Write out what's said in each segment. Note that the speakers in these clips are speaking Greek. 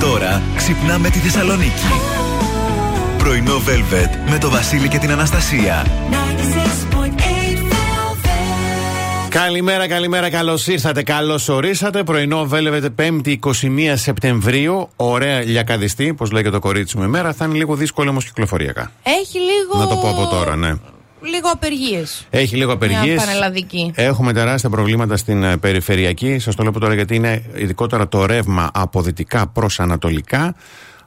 Τώρα ξυπνάμε τη Θεσσαλονίκη. Πρωινό Velvet με το Βασίλη και την Αναστασία. Καλημέρα, καλημέρα, καλώς ήρθατε. Καλώς ορίσατε. Πρωινό Velvet 5η 21 Σεπτεμβρίου. Ωραία λιακαδιστή, όπω λέγεται το κορίτσι μου ημέρα. Θα είναι λίγο δύσκολο όμως κυκλοφοριακά. Έχει λίγο. Να το πω από τώρα, ναι. Λίγο απεργίες. Έχει λίγο απεργίες. πανελλαδική. Έχουμε τεράστια προβλήματα στην ε, περιφερειακή. Σας το λέω τώρα γιατί είναι ειδικότερα το ρεύμα από δυτικά προς ανατολικά.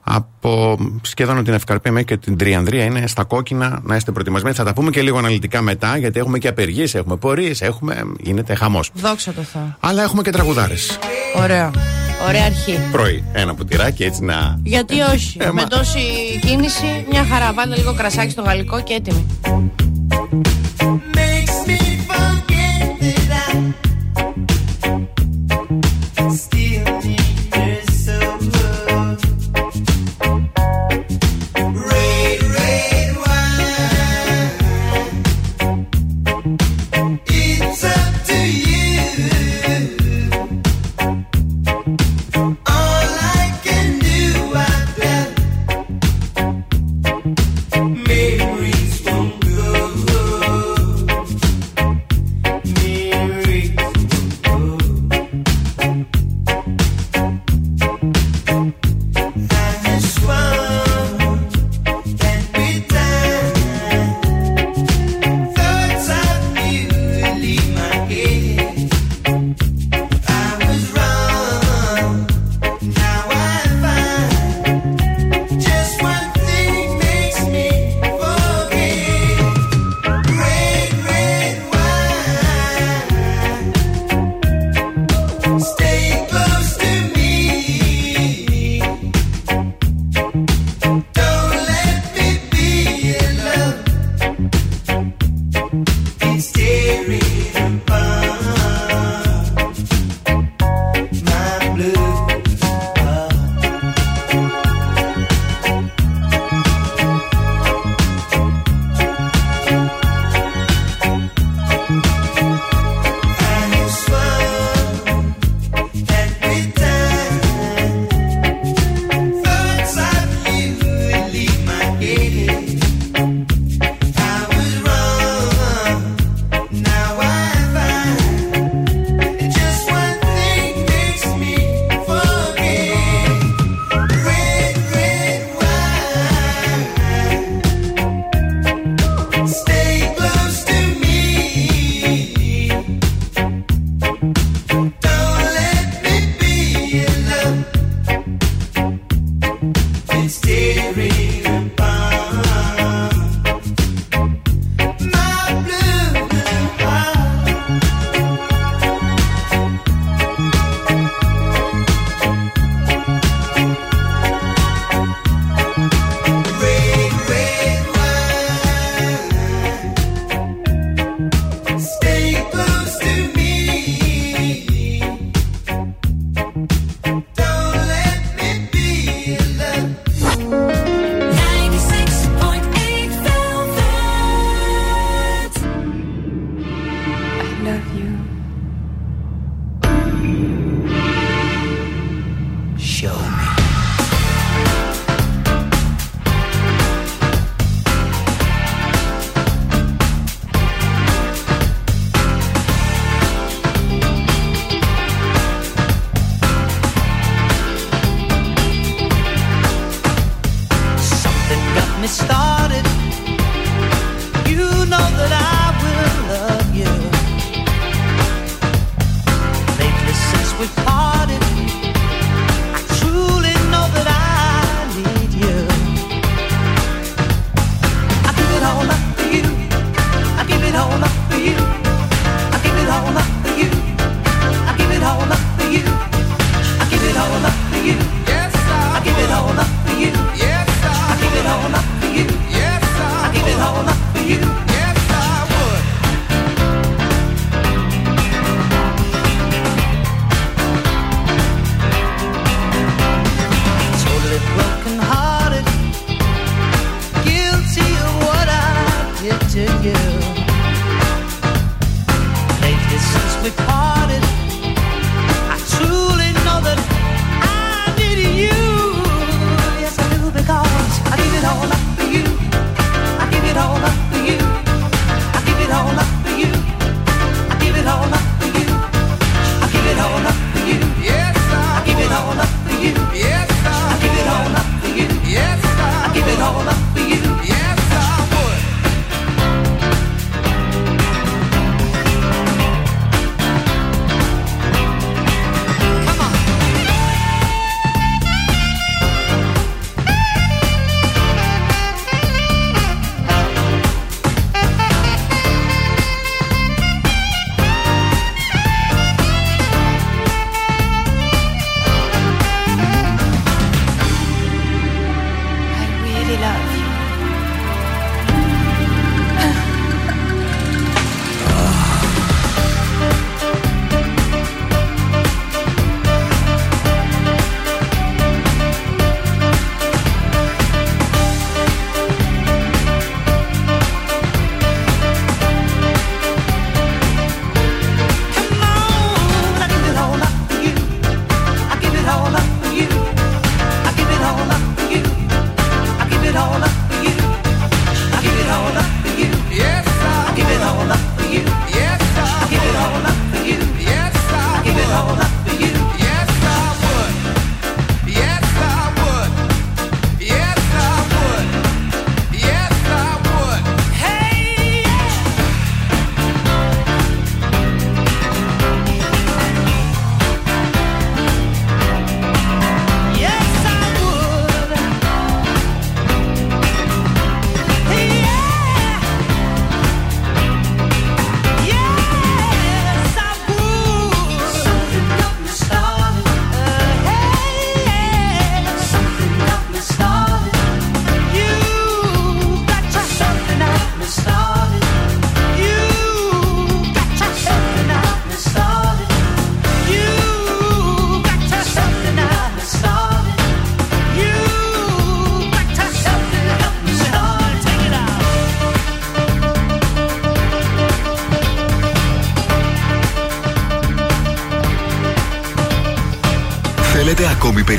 Από σχεδόν την Ευκαρπία μέχρι και την Τριανδρία είναι στα κόκκινα να είστε προετοιμασμένοι. Θα τα πούμε και λίγο αναλυτικά μετά, γιατί έχουμε και απεργίες, έχουμε πορείες, έχουμε. γίνεται χαμός. Δόξα τω Θεώ. Αλλά έχουμε και τραγουδάρες. Ωραία. Ωραία αρχή. Πρωί. Ένα πουτυράκι έτσι να. Γιατί όχι. Ε, Με μα- τόση κίνηση, μια χαρά. Βάλτε λίγο κρασάκι στο γαλλικό και έτοιμη. Makes me forget that I still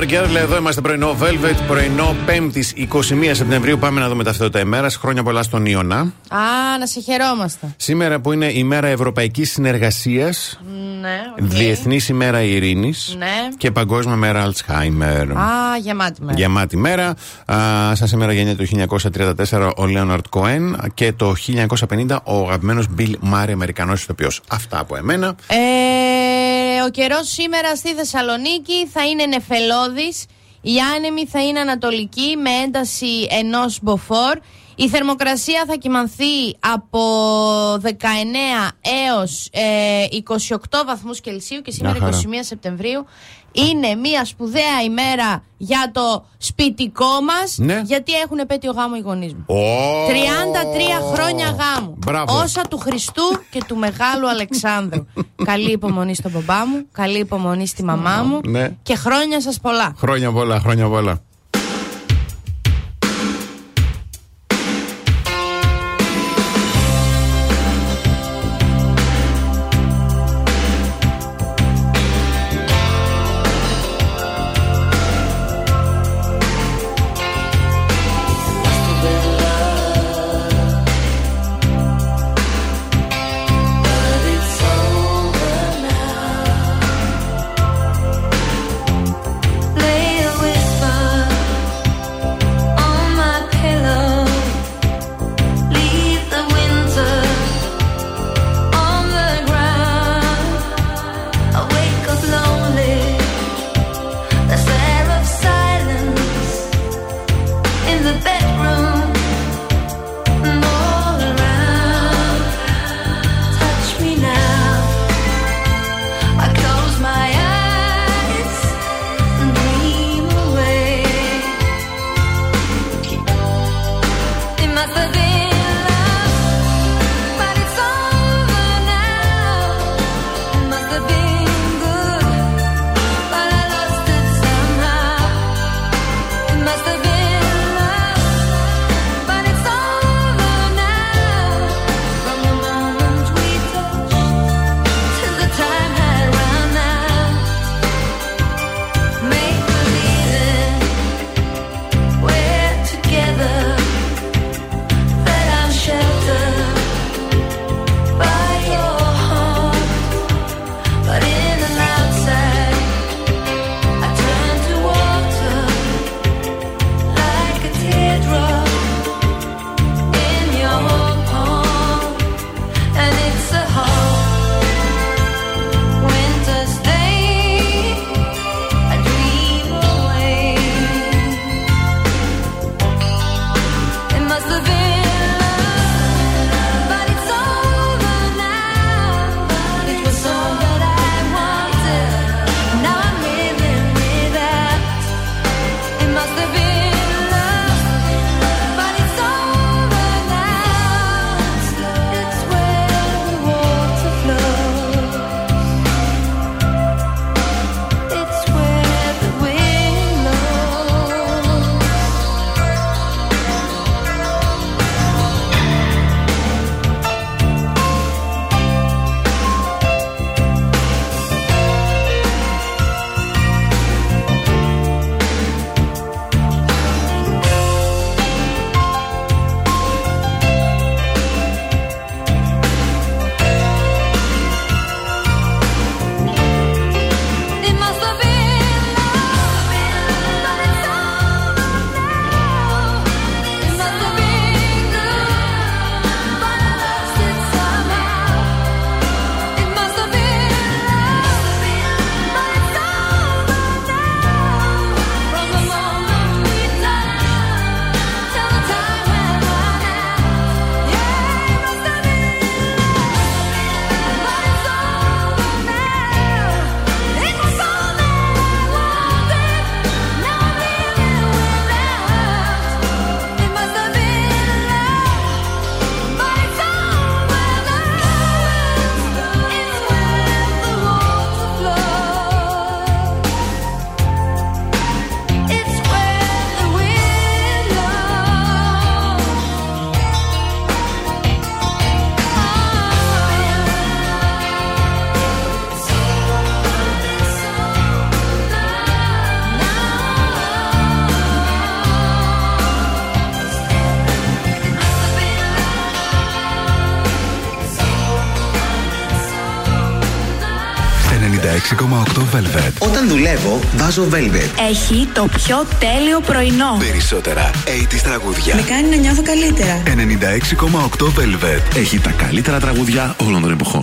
Super εδώ είμαστε πρωινό Velvet, πρωινό 5η 21 Σεπτεμβρίου. Πάμε να δούμε ταυτότητα ημέρας. Χρόνια πολλά στον Ιωνά. Α, να σε χαιρόμαστε. Σήμερα που είναι η μέρα Ευρωπαϊκής Συνεργασίας. Ναι, okay. Διεθνής ημέρα Ειρήνης. Ναι. Και Παγκόσμια μέρα Αλτσχάιμερ. Α, γεμάτη μέρα. Γεμάτη μέρα. Α, σαν σήμερα γεννιέται το 1934 ο Λέοναρτ Κοέν και το 1950 ο αγαπημένος Μπίλ Murray, Αμερικανός ηθοποιός. Αυτά από εμένα. Ε, καιρό σήμερα στη Θεσσαλονίκη θα είναι νεφελώδης. Η άνεμοι θα είναι ανατολική με ένταση ενός μποφόρ. Η θερμοκρασία θα κυμανθεί από 19 έως ε, 28 βαθμούς Κελσίου και σήμερα 21 Σεπτεμβρίου είναι μια σπουδαία ημέρα για το σπιτικό μας. Ναι. Γιατί έχουν επέτειο γάμο οι γονείς μου. Oh! 33 χρόνια γάμου. Μπράβο. Όσα του Χριστού και του Μεγάλου Αλεξάνδρου. καλή υπομονή στον μπαμπά μου, καλή υπομονή στη μαμά μου. Ναι. Και χρόνια σας πολλά. Χρόνια πολλά, χρόνια πολλά. Όταν δουλεύω, βάζω Velvet. Έχει το πιο τέλειο πρωινό. Περισσότερα 80 τραγούδια. Με κάνει να νιώθω καλύτερα. 96,8 Velvet. Έχει τα καλύτερα τραγούδια όλων των εποχών.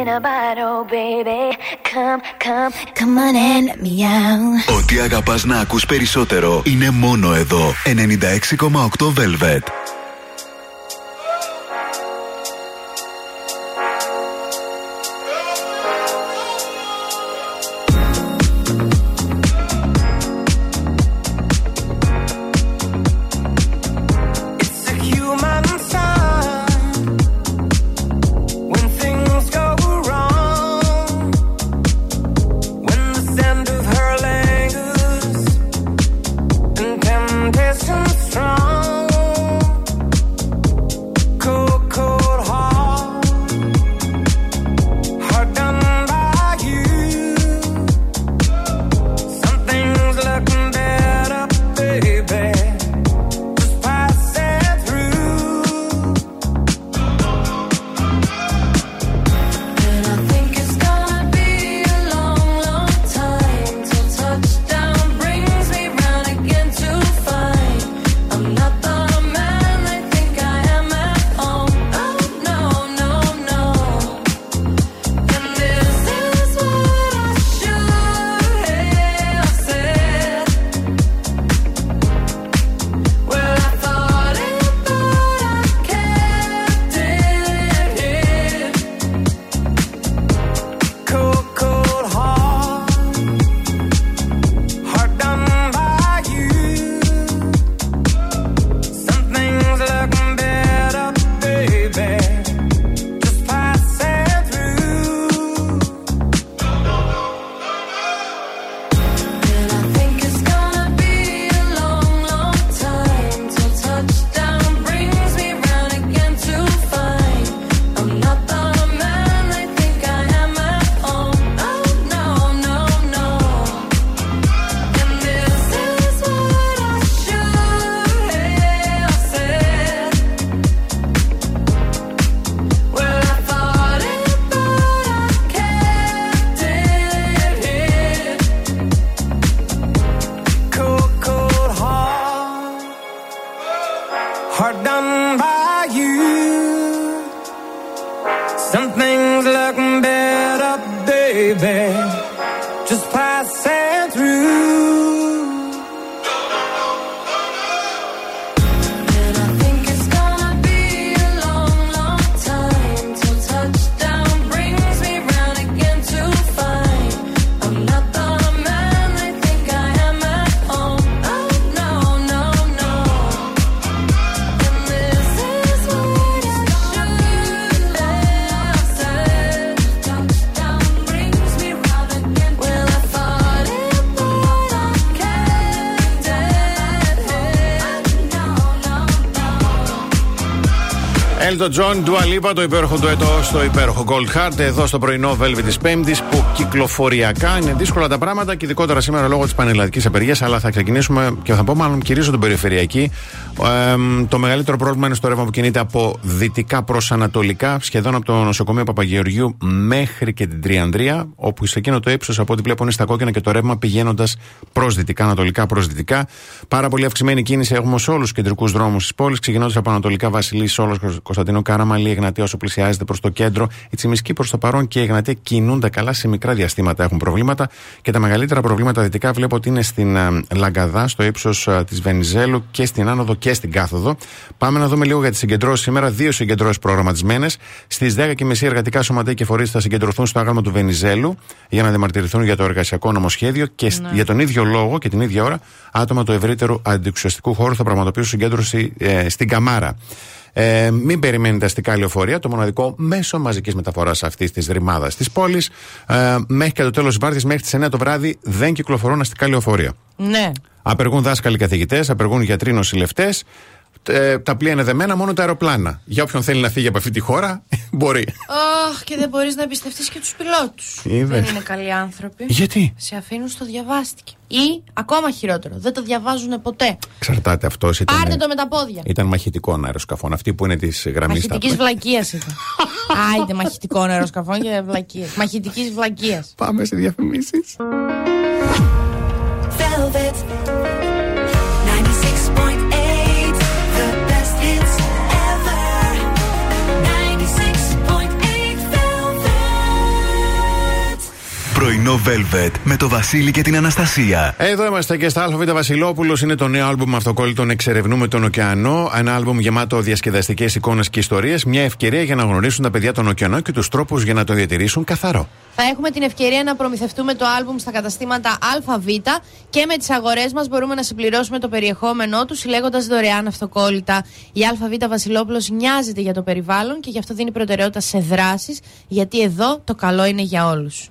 in a Ό,τι αγαπάς να ακούς περισσότερο είναι μόνο εδώ. 96,8 Velvet. Το John, Dua Lipa, το υπέροχο του έτο στο υπέροχο Gold Heart, εδώ στο πρωινό Velvet της Πέμπτης, που κυκλοφοριακά είναι δύσκολα τα πράγματα και ειδικότερα σήμερα λόγω της πανελλαδικής απεργίας. Αλλά θα ξεκινήσουμε και θα πω μάλλον κυρίως την περιφερειακή. Ε, το μεγαλύτερο πρόβλημα είναι στο ρεύμα που κινείται από δυτικά προς ανατολικά, σχεδόν από το νοσοκομείο Παπαγεωργίου μέχρι και την Τριανδρία, όπου σε εκείνο το ύψος από ό,τι βλέπω είναι στα κόκκινα και το ρεύμα πηγαίνοντας προς δυτικά, ανατολικά προς δυτικά. Πάρα πολύ αυξημένη κίνηση έχουμε σε όλους τους κεντρικούς δρόμους της πόλης, ξεκινώντας από Ανατολικά Βασιλής, Σόλος Κωνσταντινό Κάραμαλή, Εγνατία όσο πλησιάζεται προς το κέντρο. Η Τσιμισκή προς το παρόν και η Εγνατία κινούνται καλά σε μικρά διαστήματα έχουν προβλήματα. Και τα μεγαλύτερα προβλήματα δυτικά βλέπω ότι είναι στην Λαγκαδά, στο ύψος της Βενιζέλου και στην άνοδο και στην κάθοδο. Πάμε να δούμε λίγο για τις συγκεντρώσεις σήμερα. Δύο συγκεντρώσεις προγραμματισμένες. Στις 10.30 εργατικά σωματεία και φορείς θα συγκεντρωθούν στο άγαλμα του Βενιζέλου για να διαμαρτυρηθούν για το εργασιακό νομοσχέδιο και ναι. για τον ίδιο λόγο και την ίδια ώρα άτομα του ευρύτερου αντιξουσιαστικού χώρου θα πραγματοποιήσουν συγκέντρωση ε, στην Καμάρα. Ε, μην περιμένετε αστικά λεωφορεία, το μοναδικό μέσο μαζικής μεταφοράς αυτής της ρημάδας της πόλης. Ε, μέχρι και το τέλος της βάρδη, μέχρι τις 9 το βράδυ, δεν κυκλοφορούν αστικά λεωφορεία. Ναι. Απεργούν δάσκαλοι καθηγητές, απεργούν γιατροί νοσηλευτές. Ε, τα πλοία είναι δεμένα, μόνο τα αεροπλάνα. Για όποιον θέλει να φύγει από αυτή τη χώρα, μπορεί. Αχ, και δεν μπορείς να εμπιστευτείς και τους πιλότους. Είδες. Δεν είναι καλοί άνθρωποι. Γιατί; Σε αφήνουν στο διαβάστηκε. Ή ακόμα χειρότερο, δεν το διαβάζουν ποτέ. Εξαρτάται αυτός. Ήταν, Πάρτε το με τα πόδια. ήταν μαχητικών αεροσκαφών. Αυτοί που είναι της γραμμής Μαχητικής βλακεία ήταν. Άιντε, μαχητικών αεροσκαφών και βλακεία. Μαχητικής βλακεία. Πάμε σε διαφημίσεις. Πρωινό Velvet με το Βασίλη και την Αναστασία. Εδώ είμαστε και στα ΑΒ Βασιλόπουλος. Είναι το νέο άλμπουμ αυτοκόλλητων Εξερευνούμε τον ωκεανό. Ένα άλμπουμ γεμάτο διασκεδαστικές εικόνες και ιστορίες. Μια ευκαιρία για να γνωρίσουν τα παιδιά τον ωκεανό και τους τρόπους για να το διατηρήσουν καθαρό. Θα έχουμε την ευκαιρία να προμηθευτούμε το άλμπουμ στα καταστήματα ΑΒ και με τις αγορές μας μπορούμε να συμπληρώσουμε το περιεχόμενό τους συλλέγοντας δωρεάν αυτοκόλλητα. Η ΑΒ Βασιλόπουλος νοιάζεται για το περιβάλλον και γι' αυτό δίνει προτεραιότητα σε δράσεις γιατί εδώ το καλό είναι για όλους.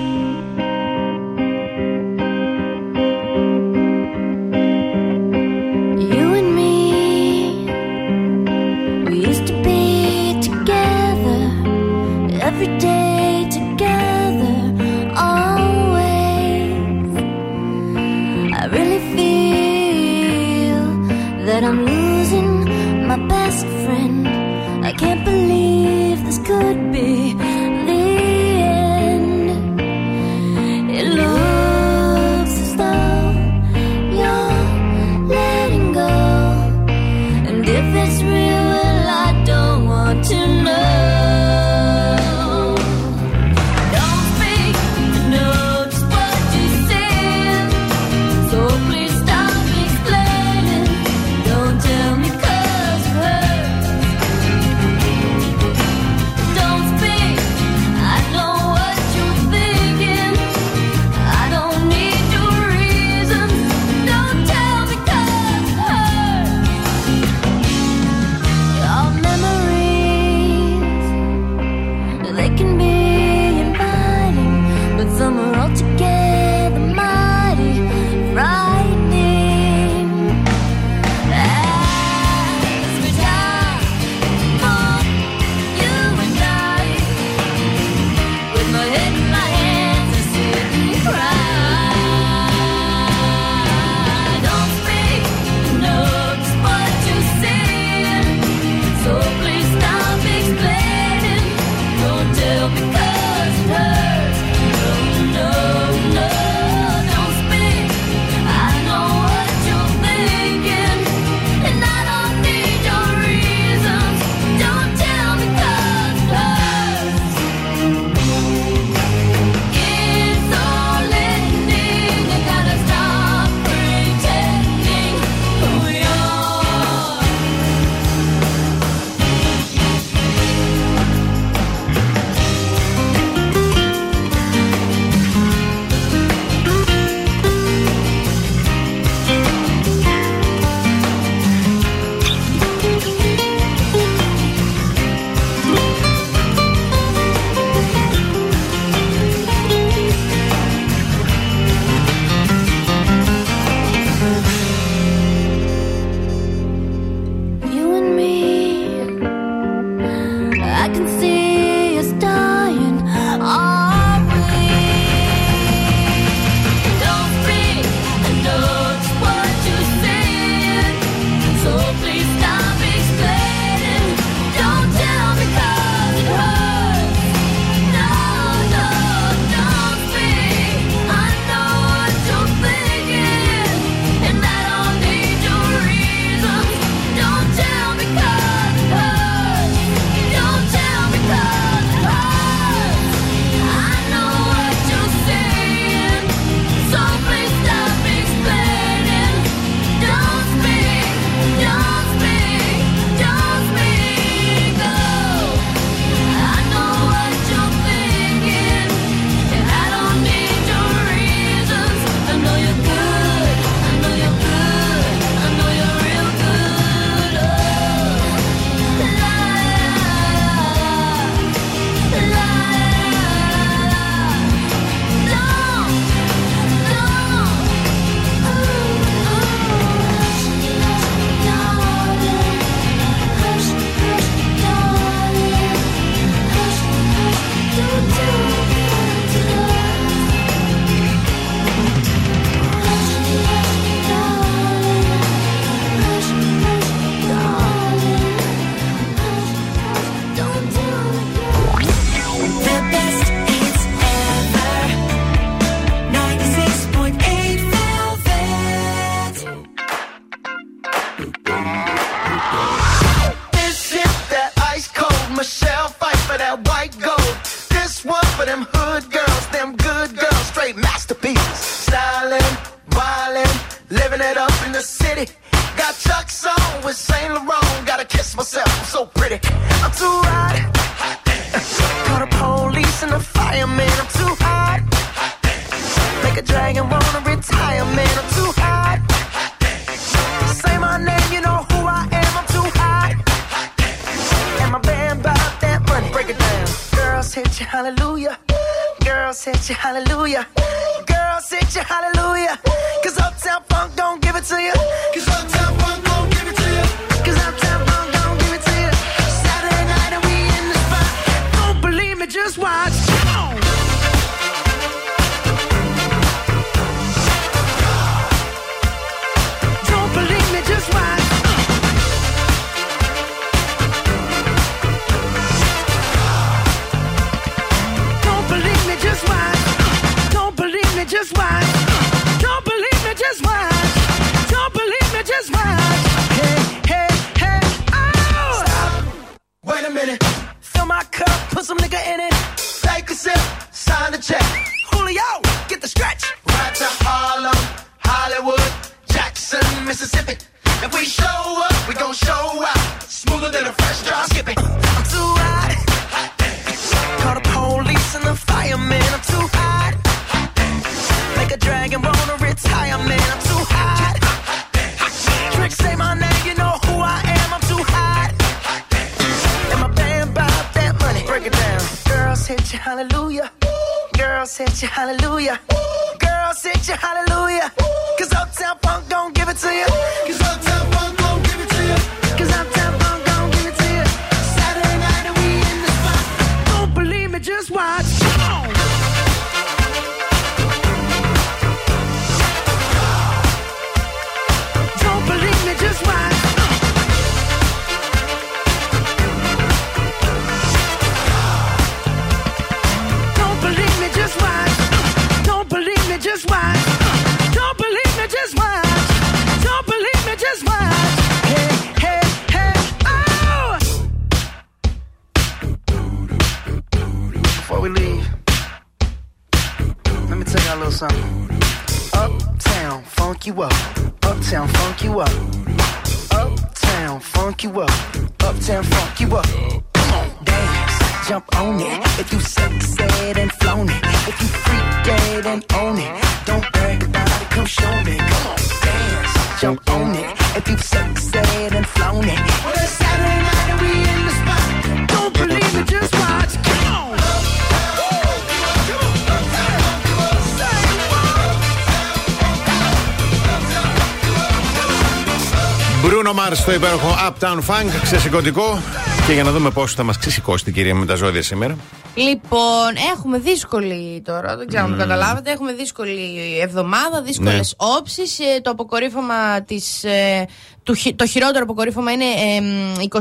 Uptown Funk, ξεσηκωτικό. Και για να δούμε πώς θα μας ξεσηκώσει την κυρία με τα ζώδια σήμερα. Λοιπόν, έχουμε δύσκολη τώρα, δεν ξέρω αν το καταλάβατε. Έχουμε δύσκολη εβδομάδα, δύσκολες Ναι. όψεις. Το αποκορύφωμα της, ε, του, χει- το χειρότερο αποκορύφωμα είναι ε, μ, 24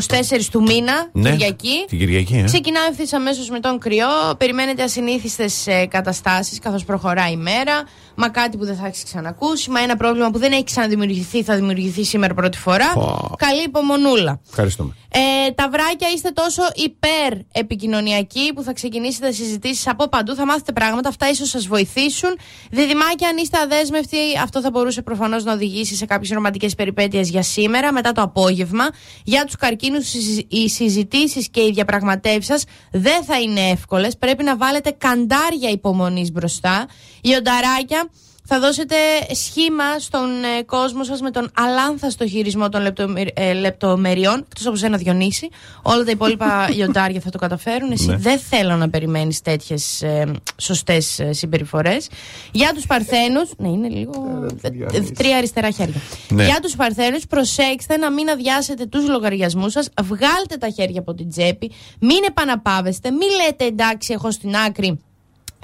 του μήνα, Ναι, Κυριακή. την Κυριακή, ε. Ξεκινάμε ευθύς αμέσως με τον κρυό. Περιμένετε ασυνήθιστες καταστάσεις καθώς προχωράει η μέρα. Μα κάτι που δεν θα έχεις ξανακούσει. Μα ένα πρόβλημα που δεν έχει ξαναδημιουργηθεί θα δημιουργηθεί σήμερα πρώτη φορά. Πω. Καλή υπομονούλα. Ευχαριστούμε. Ε, τα βράκια είστε τόσο υπέρ επικοινωνιακοί που θα ξεκινήσετε συζητήσεις από παντού. Θα μάθετε πράγματα. Αυτά ίσως σας βοηθήσουν. Διδυμάκια, αν είστε αδέσμευτοι, αυτό θα μπορούσε προφανώς να οδηγήσει σε κάποιες ρομαντικές περιπέτειες για σήμερα, μετά το απόγευμα. Για τους καρκίνους, οι συζητήσεις και οι διαπραγματεύσεις σας δεν θα είναι εύκολες. Πρέπει να βάλετε καντάρια υπομονής μπροστά. Οι ονταράκια, θα δώσετε σχήμα στον ε, κόσμο σας με τον αλάνθαστο χειρισμό των λεπτομερ- ε, λεπτομεριών, εκτός από σένα Διονύση. Όλα τα υπόλοιπα λιοντάρια θα το καταφέρουν. Εσύ Ναι. δεν θέλω να περιμένεις τέτοιες ε, σωστές ε, συμπεριφορές. Για τους Παρθένους, ναι είναι λίγο... ε, ε, τρία αριστερά χέρια. Ναι. Για τους Παρθένους προσέξτε να μην αδειάσετε τους λογαριασμούς σας, βγάλτε τα χέρια από την τσέπη, μην επαναπάβεστε, μην λέτε εντάξει έχω στην άκρη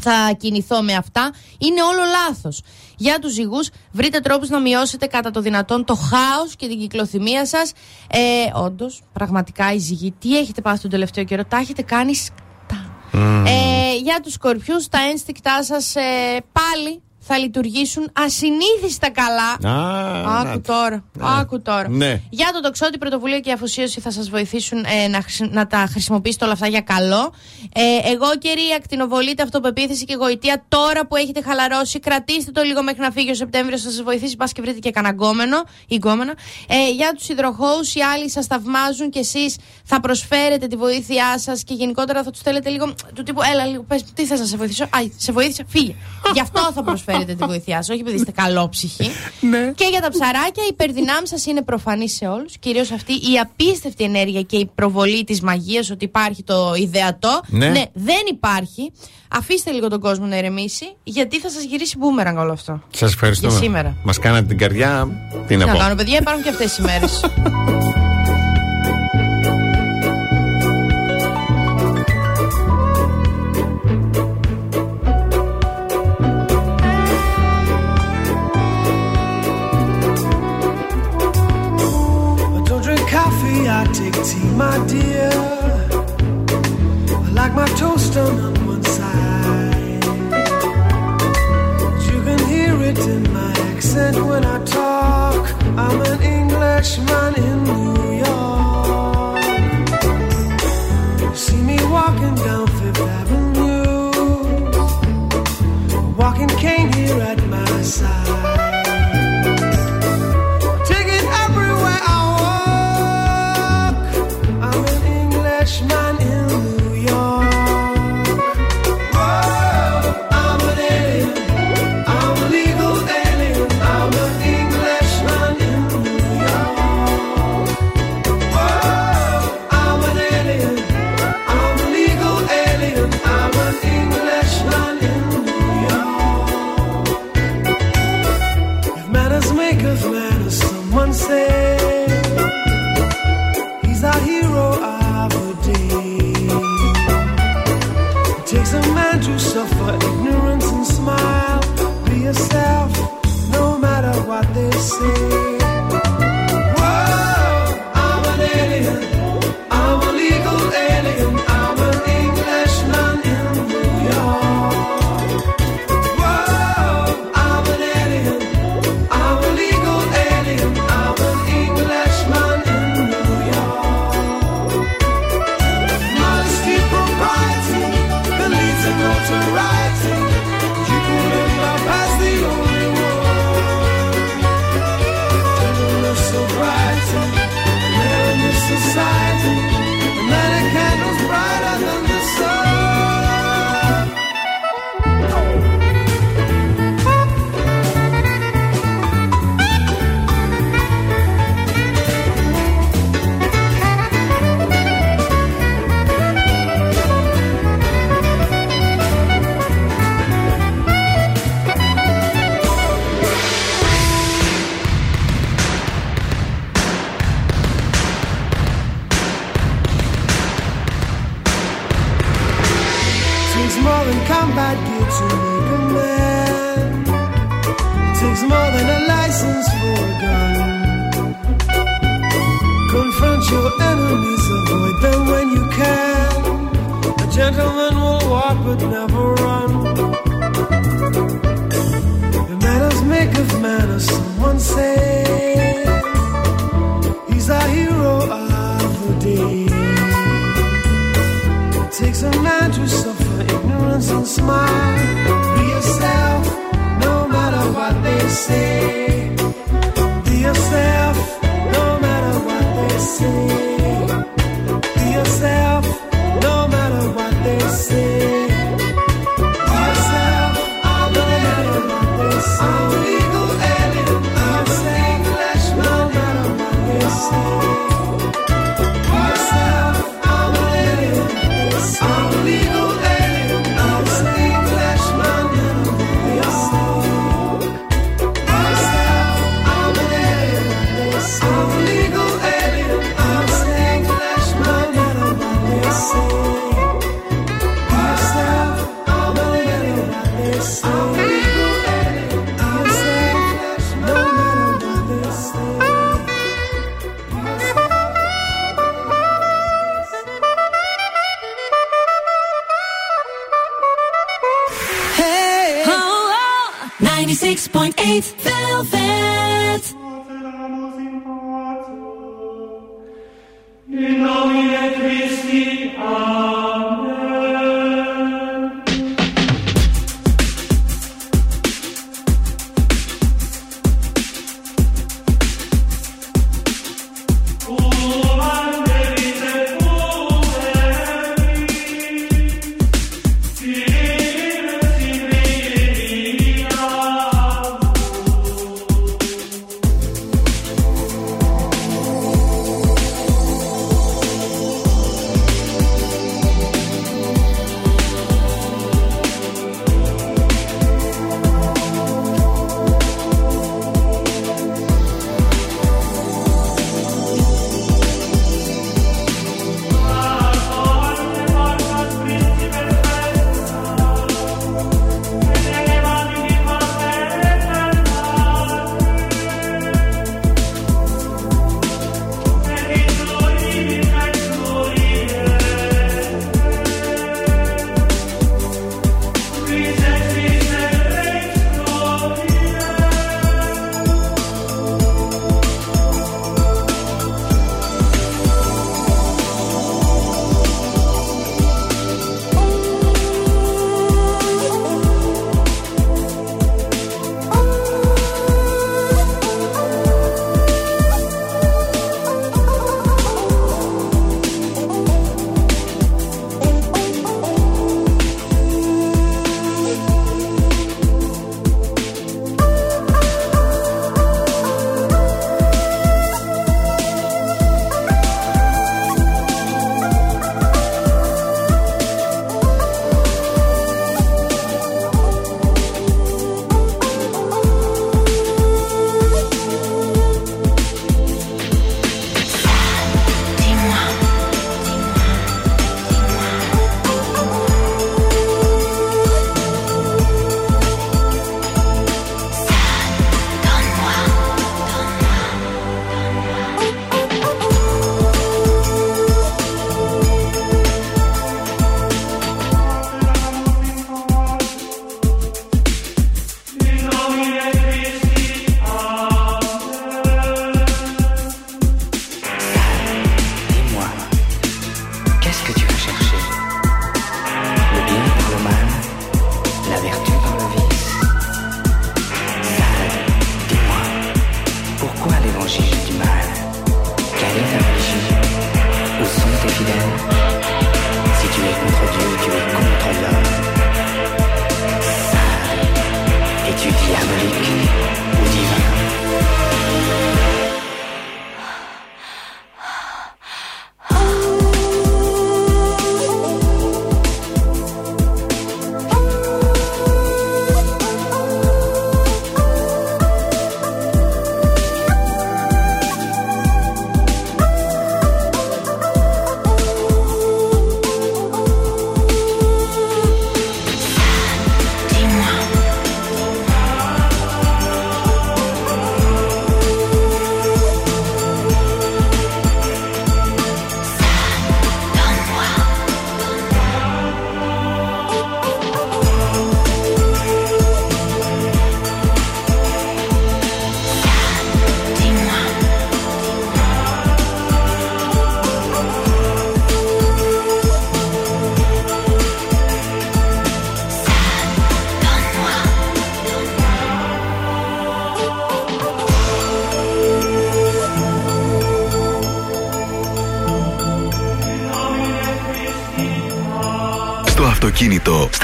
θα κινηθώ με αυτά. Είναι όλο λάθος. Για τους ζυγούς, βρείτε τρόπους να μειώσετε κατά το δυνατόν το χάος και την κυκλοθυμία σας. Ε, Όντως, πραγματικά οι ζυγοί, τι έχετε πάθει τον τελευταίο καιρό, τα έχετε κάνει σκτά. Ε, για τους σκορπιού, τα ένστικτά σας ε, πάλι θα λειτουργήσουν ασυνήθιστα καλά. Α, Άκου να- τώρα. Ναι. Άκου τώρα. Ναι. Για το τοξότη, η πρωτοβουλία και η αφοσίωση θα σας βοηθήσουν ε, να, χρησι- να τα χρησιμοποιήσετε όλα αυτά για καλό. Ε, εγώ καιρή, ακτινοβολείτε, αυτοπεποίθηση και γοητεία. Τώρα που έχετε χαλαρώσει, κρατήστε το λίγο μέχρι να φύγει ο Σεπτέμβριος. Θα σας βοηθήσει. Πας και βρείτε και κανένα γκόμενο ή γκόμενα. Ε, για τους υδροχώους, οι άλλοι σας θαυμάζουν και εσείς θα προσφέρετε τη βοήθειά σας και γενικότερα θα τους θέλετε λίγο του τύπου Έλα, λίγο, πες, τι θες να σε βοηθήσω; Α, σε βοήθησα, φύγε. Γι' αυτό θα προσφέρετε τη βοήθειά σας, όχι επειδή είστε καλόψυχοι. Ναι. Και για τα ψαράκια, η υπερδυνάμεις σας είναι προφανή σε όλους. Κυρίως αυτή η απίστευτη ενέργεια και η προβολή της μαγείας ότι υπάρχει το ιδεατό. Ναι. δεν υπάρχει. Αφήστε λίγο τον κόσμο να ηρεμήσει, γιατί θα σας γυρίσει μπούμεραγκ όλο αυτό. Σας ευχαριστούμε. Για σήμερα. Μας κάνατε την καρδιά. Τι να Τι να πω. κάνω, παιδιά, υπάρχουν και αυτές οι μέρες. I take tea, my dear. I like my toast done on one side. You can hear it in my accent when I talk. I'm an Englishman in New York. See me walking down Fifth Avenue, walking cane here at my side. touch my you. Gentleman will walk but never run. Your manners make of manners, someone say. He's our hero of the day. It takes a man to suffer ignorance and smile. Be yourself, no matter what they say.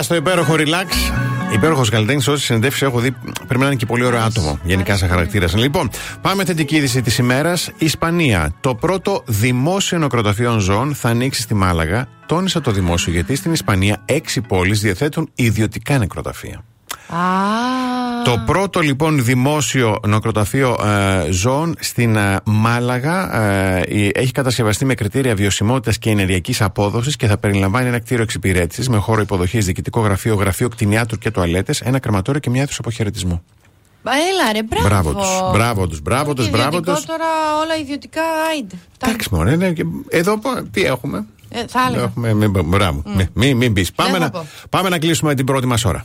Μίκα στο υπέροχο relax. Υπέροχος καλλιτέχνης, όσες συνεντεύξεις έχω δει, πρέπει να είναι και πολύ ωραίο άτομο. Γενικά σαν χαρακτήρας. Λοιπόν, πάμε θετική είδηση της ημέρας. Ισπανία. Το πρώτο δημόσιο νεκροταφείο ζώων θα ανοίξει στη Μάλαγα. Τόνισα το δημόσιο γιατί στην Ισπανία έξι πόλεις διαθέτουν ιδιωτικά νεκροταφεία. Α, Το πρώτο λοιπόν δημόσιο νεκροταφείο ε, ζώων στην ε, Μάλαγα ε, η- έχει κατασκευαστεί με κριτήρια βιωσιμότητας και ενεργειακής απόδοσης και θα περιλαμβάνει ένα κτίριο εξυπηρέτησης με χώρο υποδοχής, διοικητικό γραφείο, γραφείο κτηνιάτρου και τουαλέτες, ένα κρεματόριο και μια αίθουσα αποχαιρετισμού. Μπα, Έλα ρε, μπράβο. Μπράβο τους. Μπράβο τους. Μπράβο τους. Μπράβο Ιδιωτικό τους. τώρα όλα ιδιωτικά, άιντε. Εντάξει, μωρέ, ναι, και εδώ πο- τι έχουμε; Ε, θα έλεγα. Έχουμε, μην, μπράβο. Μην, μην, μην πεις. Πάμε, θα να, πω. πάμε να κλείσουμε την πρώτη μας ώρα.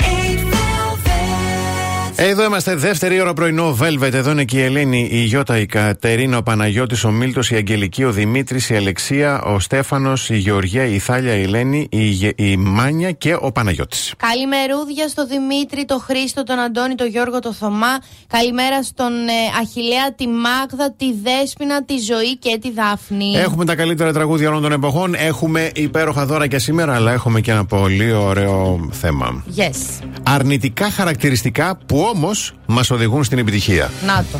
Εδώ είμαστε, δεύτερη ώρα πρωινό Velvet. Εδώ είναι και η Ελένη, η Γιώτα, η Κατερίνα, ο Παναγιώτης, ο Μίλτος, η Αγγελική, ο Δημήτρης, η Αλεξία, ο Στέφανος, η Γεωργία, η Θάλια, η Ελένη, η, Γε- η Μάνια και ο Παναγιώτης. Καλημερούδια στο Δημήτρη, το Χρήστο, τον Αντώνη, τον Γιώργο, τον Θωμά. Καλημέρα στον ε, Αχιλέα, τη Μάγδα, τη Δέσποινα, τη Ζωή και τη Δάφνη. Έχουμε τα καλύτερα τραγούδια όλων των εποχών. Έχουμε υπέροχα δώρα και σήμερα, αλλά έχουμε και ένα πολύ ωραίο θέμα. Yes. Αρνητικά χαρακτηριστικά που όμως μας οδηγούν στην επιτυχία. Να το.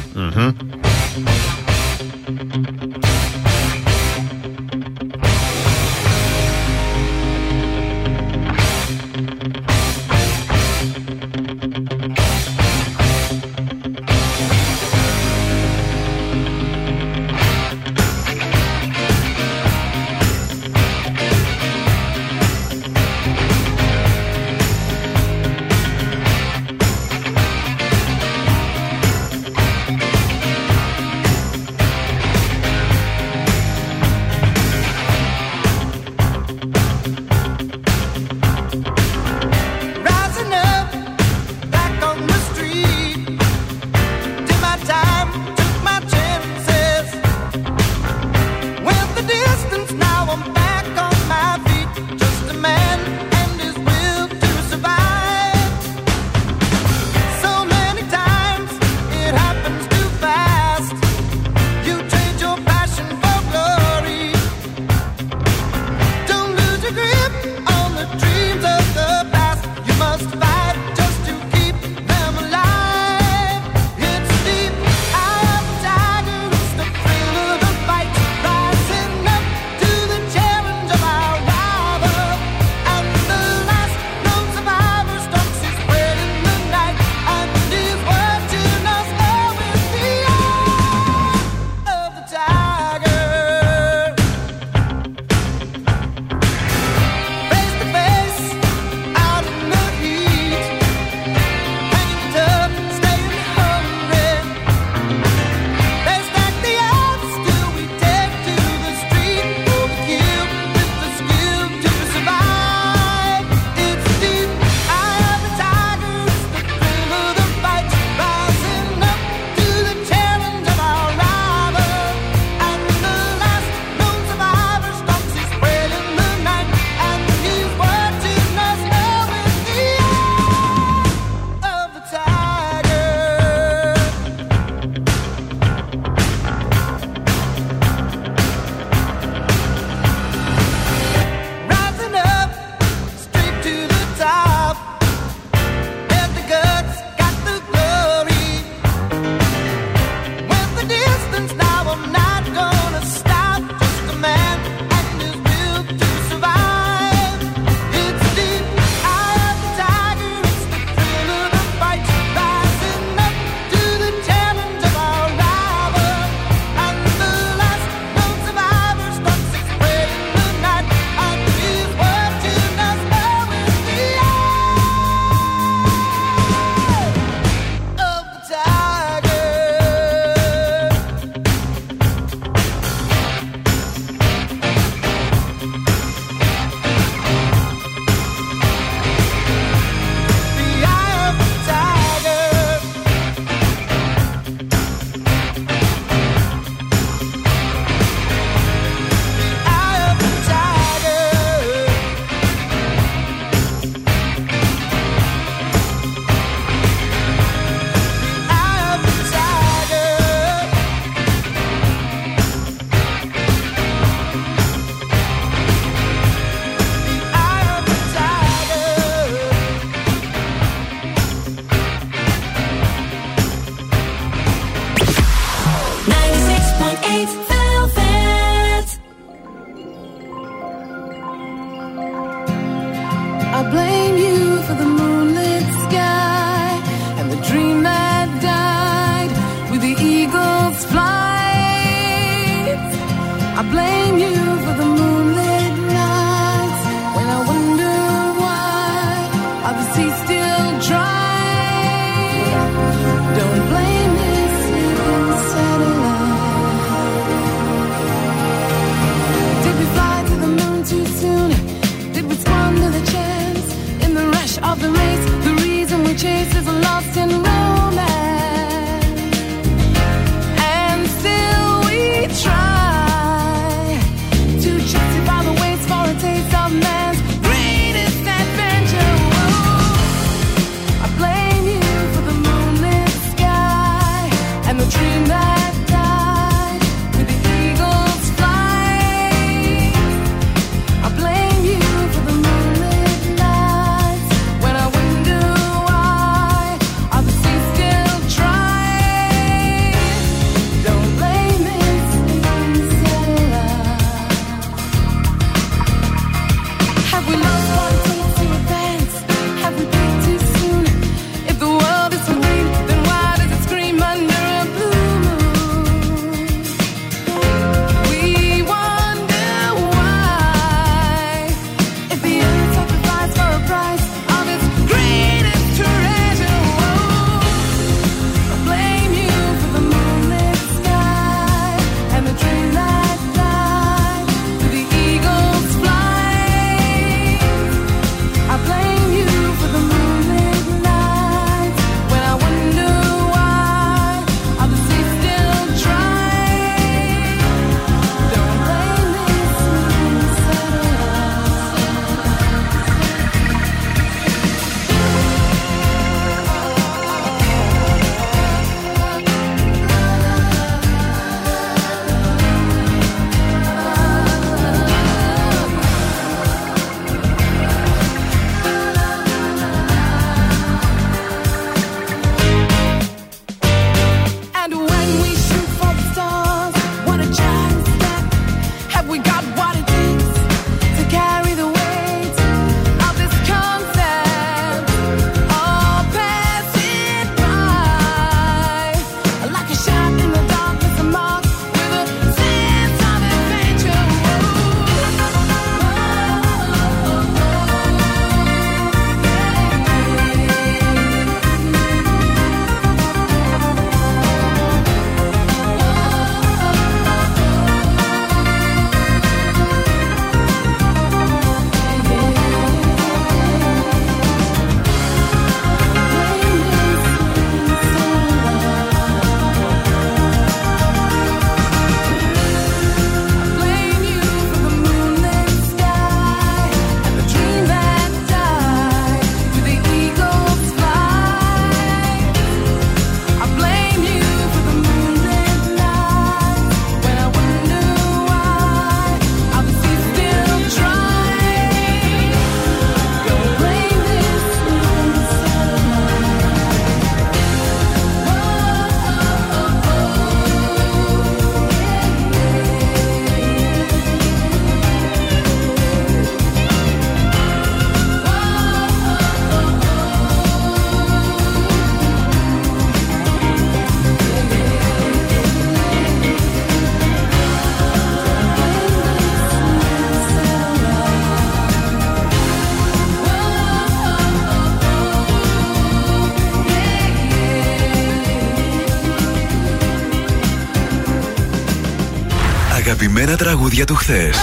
αγαπημένα τραγούδια του χθες.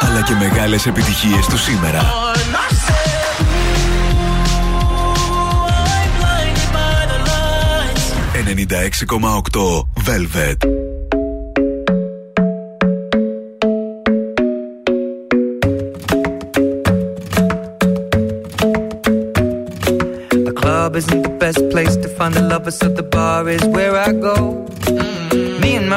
Αλλά και μεγάλες επιτυχίες του σήμερα. 96,8 Velvet. isn't the best place to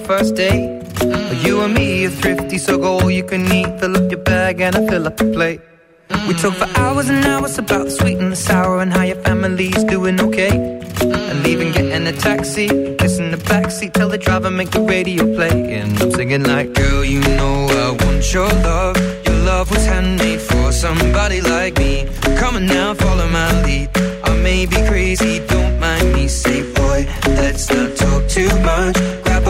first date. You and me are thrifty, so go all you can eat. Fill up your bag and I fill up the plate. We talk for hours and hours about the sweet and the sour and how your family's doing okay. And leaving, getting a taxi, kissing the backseat, tell the driver make the radio play. And I'm singing like, girl, you know I want your love. Your love was handmade for somebody like me. Come on now, follow my lead. I may be crazy, don't mind me. Say, boy, let's not talk too much.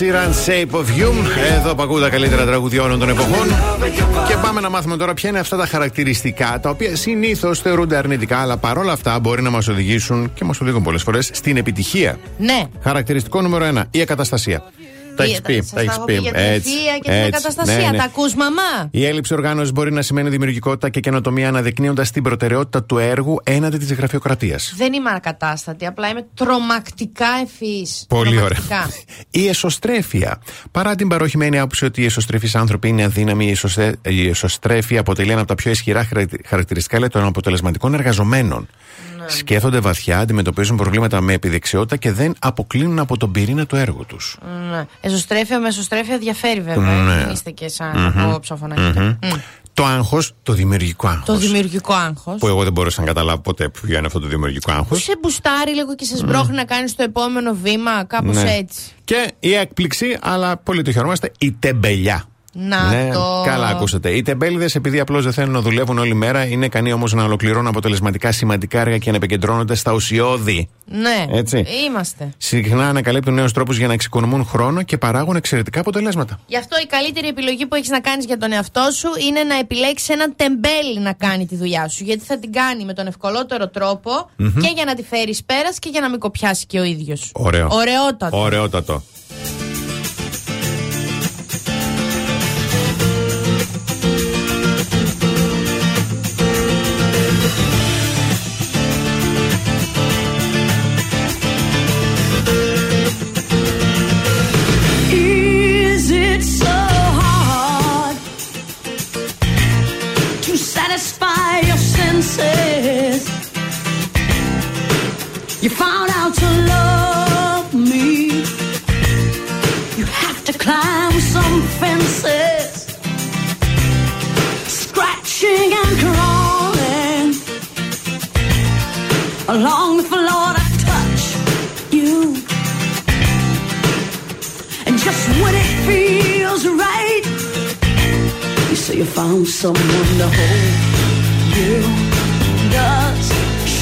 Body. Ed Sheeran, Shape of You. Εδώ που ακούω τα καλύτερα τραγούδια όλων των εποχών. Και πάμε να μάθουμε τώρα ποια είναι αυτά τα χαρακτηριστικά τα οποία συνήθως θεωρούνται αρνητικά, αλλά παρόλα αυτά μπορεί να μας οδηγήσουν και μας οδηγούν πολλές φορές στην επιτυχία. Ναι. Χαρακτηριστικό νούμερο 1. Η ακαταστασία. Τα έχεις πει. Σας Τα έχεις έχω πει. πει για την Έτσι, ευθεία και την έτσι. ακαταστασία. Ναι, ναι. Τα ακούς μαμά; Η έλλειψη οργάνωση μπορεί να σημαίνει δημιουργικότητα και καινοτομία αναδεικνύοντας την προτεραιότητα του έργου έναντι της γραφειοκρατίας. Δεν είμαι ακατάστατη, απλά είμαι τρομακτικά ευφυής. Πολύ ωραία. Η εσωστρέφεια. Παρά την παροχημένη άποψη ότι οι εσωστρεφεί άνθρωποι είναι αδύναμοι, η, εσωστε- η εσωστρέφεια αποτελεί ένα από τα πιο ισχυρά χαρακτη- χαρακτηριστικά λέει, των αποτελεσματικών εργαζομένων. Ναι. Σκέφτονται βαθιά, αντιμετωπίζουν προβλήματα με επιδεξιότητα και δεν αποκλίνουν από τον πυρήνα του έργου τους. Ναι. Εσωστρέφεια με εσωστρέφεια διαφέρει βέβαια. Ναι. Δεν είστε και σαν Μμμ. από ψοφωνακίτα. Μμμ. Μμ. Το άγχος, το δημιουργικό άγχος. Το δημιουργικό άγχος. Που εγώ δεν μπορούσα να καταλάβω ποτέ ποιο είναι αυτό το δημιουργικό άγχος. Που σε μπουστάρει λίγο και σε σμπρώχνει να κάνεις το επόμενο βήμα, κάπως Ναι. έτσι. Και η έκπληξη, αλλά πολύ το χαιρόμαστε, η τεμπελιά. Να ναι, το. καλά ακούσατε. Οι τεμπέληδες, επειδή απλώς δεν θέλουν να δουλεύουν όλη μέρα, είναι ικανοί όμως να ολοκληρώνουν αποτελεσματικά σημαντικά έργα και να επικεντρώνονται στα ουσιώδη. Ναι, Έτσι. είμαστε. Συχνά ανακαλύπτουν νέους τρόπους για να εξοικονομούν χρόνο και παράγουν εξαιρετικά αποτελέσματα. Γι' αυτό η καλύτερη επιλογή που έχεις να κάνεις για τον εαυτό σου είναι να επιλέξεις έναν τεμπέλη να κάνει τη δουλειά σου. Γιατί θα την κάνει με τον ευκολότερο τρόπο Μμμ. και για να τη φέρεις πέρας και για να μην κοπιάσει και ο ίδιος. Ωραίο. Ωραιότατο. Ωραιότατο. You found out to love me. You have to climb some fences, scratching and crawling along the floor to touch you. And just when it feels right, you say you found someone to hold you.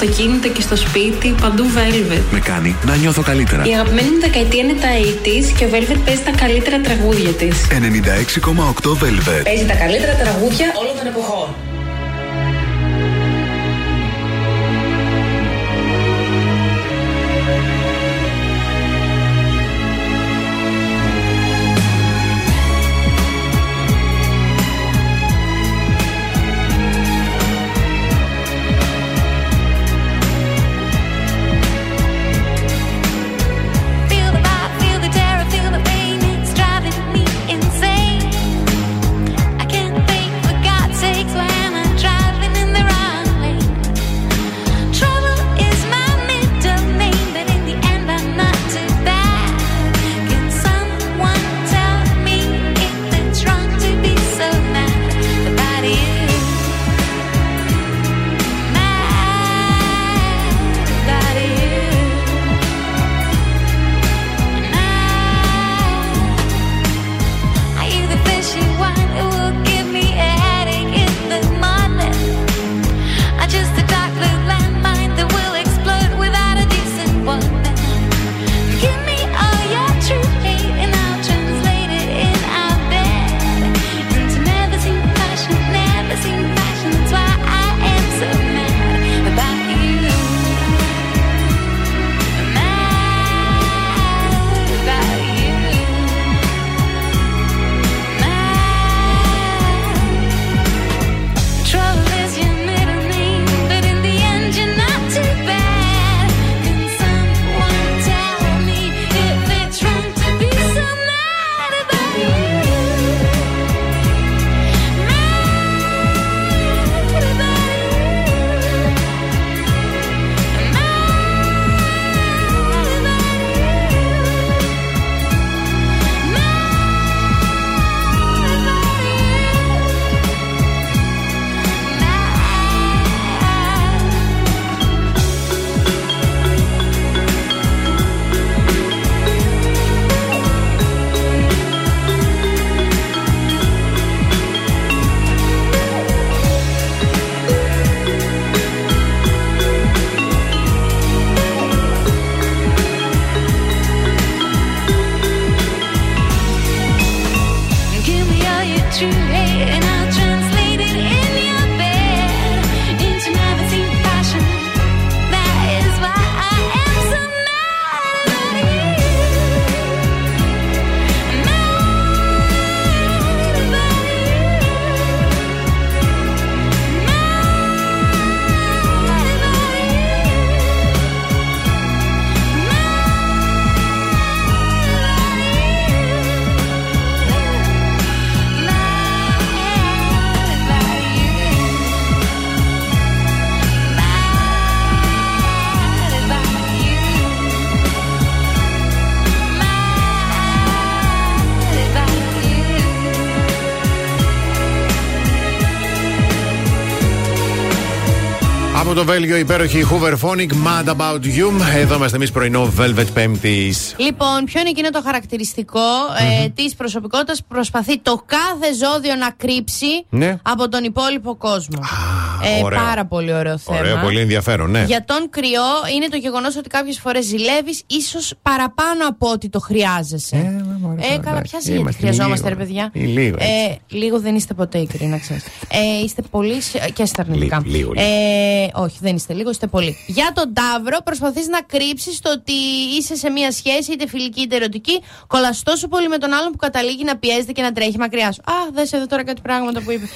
Αυτοκίνητο και στο σπίτι, παντού Velvet. Με κάνει να νιώθω καλύτερα. Η αγαπημένη μου δεκαετία είναι τα 80s και ο Velvet παίζει τα καλύτερα τραγούδια της. 96,8 Velvet. Παίζει τα καλύτερα τραγούδια Βέλγιο υπέροχη Hooverphonic Mad About You. Εδώ είμαστε εμείς πρωινό Velvet Πέμπτη. Λοιπόν, ποιο είναι εκείνο το χαρακτηριστικό ε, της προσωπικότητας που προσπαθεί το κάθε ζώδιο να κρύψει Ναι. από τον υπόλοιπο κόσμο; Ε, ωραίο. πάρα πολύ ωραίο θέμα. Ωραίο, πολύ ενδιαφέρον, ναι. Για τον κρυό είναι το γεγονός ότι κάποιες φορές ζηλεύεις ίσως παραπάνω από ό,τι το χρειάζεσαι. Ε, καλά, ποια γιατί Είμαστε χρειαζόμαστε, ρε λίγο, παιδιά. ε, λίγο, ε, λίγο δεν είστε ποτέ ικροί, να ξέρει. Ε, είστε πολύ σ- και στα αρνητικά. Λίγο, λίγο, Ε, όχι, δεν είστε λίγο, είστε πολύ. Για τον Ταύρο, προσπαθείς να κρύψεις το ότι είσαι σε μια σχέση, είτε φιλική είτε ερωτική, κολλά τόσο πολύ με τον άλλον που καταλήγει να πιέζεται και να τρέχει μακριά σου. Α, δες εδώ τώρα κάτι πράγματα που είπε.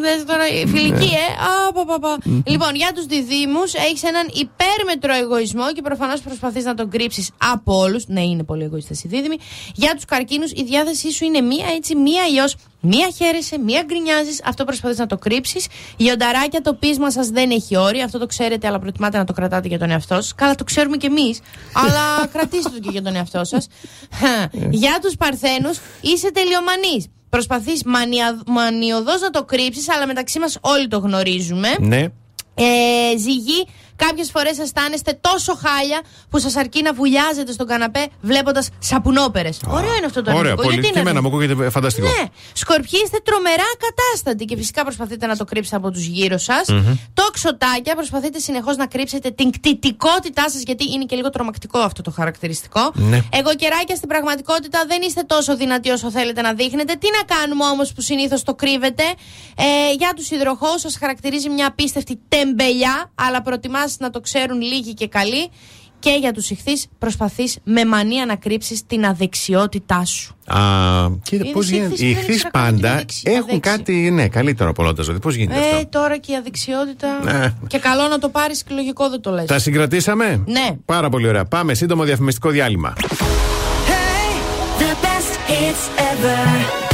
Δες τώρα, η φιλική, ε. Α, πα, πα, πα. Λοιπόν, για τους διδήμου, έχεις έναν υπέρμετρο εγωισμό και προφανώς προσπαθείς να τον κρύψεις από όλους. Ναι, είναι πολύ εγωιστές οι δίδυμοι. Για τους καρκίνους, η διάθεσή σου είναι μία έτσι, μία αλλιώ. Μία χαίρεσαι, μία γκρινιάζεις. Αυτό προσπαθείς να το κρύψεις. Γιονταράκια, το πείσμα σας δεν έχει όρια. Αυτό το ξέρετε, αλλά προτιμάτε να το κρατάτε για τον εαυτό σας. Καλά, το ξέρουμε κι εμείς. αλλά κρατήστε το και για τον εαυτό σας. για τους παρθένους, είσαι τελειομανής. Προσπαθείς μανιωδώς να το κρύψεις, αλλά μεταξύ μας όλοι το γνωρίζουμε. Ναι. Ε, ζυγή, Κάποιες φορές αισθάνεστε τόσο χάλια που σας αρκεί να βουλιάζετε στον καναπέ βλέποντας σαπουνόπερες. Ωραίο είναι αυτό το Ωραία, αρνητικό. πολύ. Γιατί Και είναι εμένα μου αρνητικό; ακούγεται φανταστικό. Ναι. Σκορπιοί είστε τρομερά κατάστατοι και φυσικά προσπαθείτε να το κρύψετε από τους γύρω σας. Μμμ. Τοξοτάκια, προσπαθείτε συνεχώς να κρύψετε την κτητικότητά σας, γιατί είναι και λίγο τρομακτικό αυτό το χαρακτηριστικό. Ναι. Εγώ καιράκια στην πραγματικότητα δεν είστε τόσο δυνατοί όσο θέλετε να δείχνετε. Τι να κάνουμε όμως που συνήθως το κρύβετε; Ε, για τους υδροχώου σας χαρακτηρίζει μια απίστευτη τεμπελιά, αλλά προτιμά να το ξέρουν λίγοι και καλοί. Και για τους ηχθείς προσπαθείς με μανία να κρύψεις την αδεξιότητά σου. Α, κοίτα Είδες, πώς οι γίνεται; ηχθείς Οι δεν ηχθείς ήξερα καν ότι πάντα είναι αδεξι- έχουν αδέξιο. κάτι ναι, καλύτερο από όλα τα ζώδια. Πώς γίνεται Ε, αυτό; τώρα και η αδεξιότητα. Ναι. Και καλό να το πάρεις και λογικό δεν το λες. Τα συγκρατήσαμε; Ναι. Πάρα πολύ ωραία. Πάμε σύντομο διαφημιστικό διάλειμμα. The best hits ever.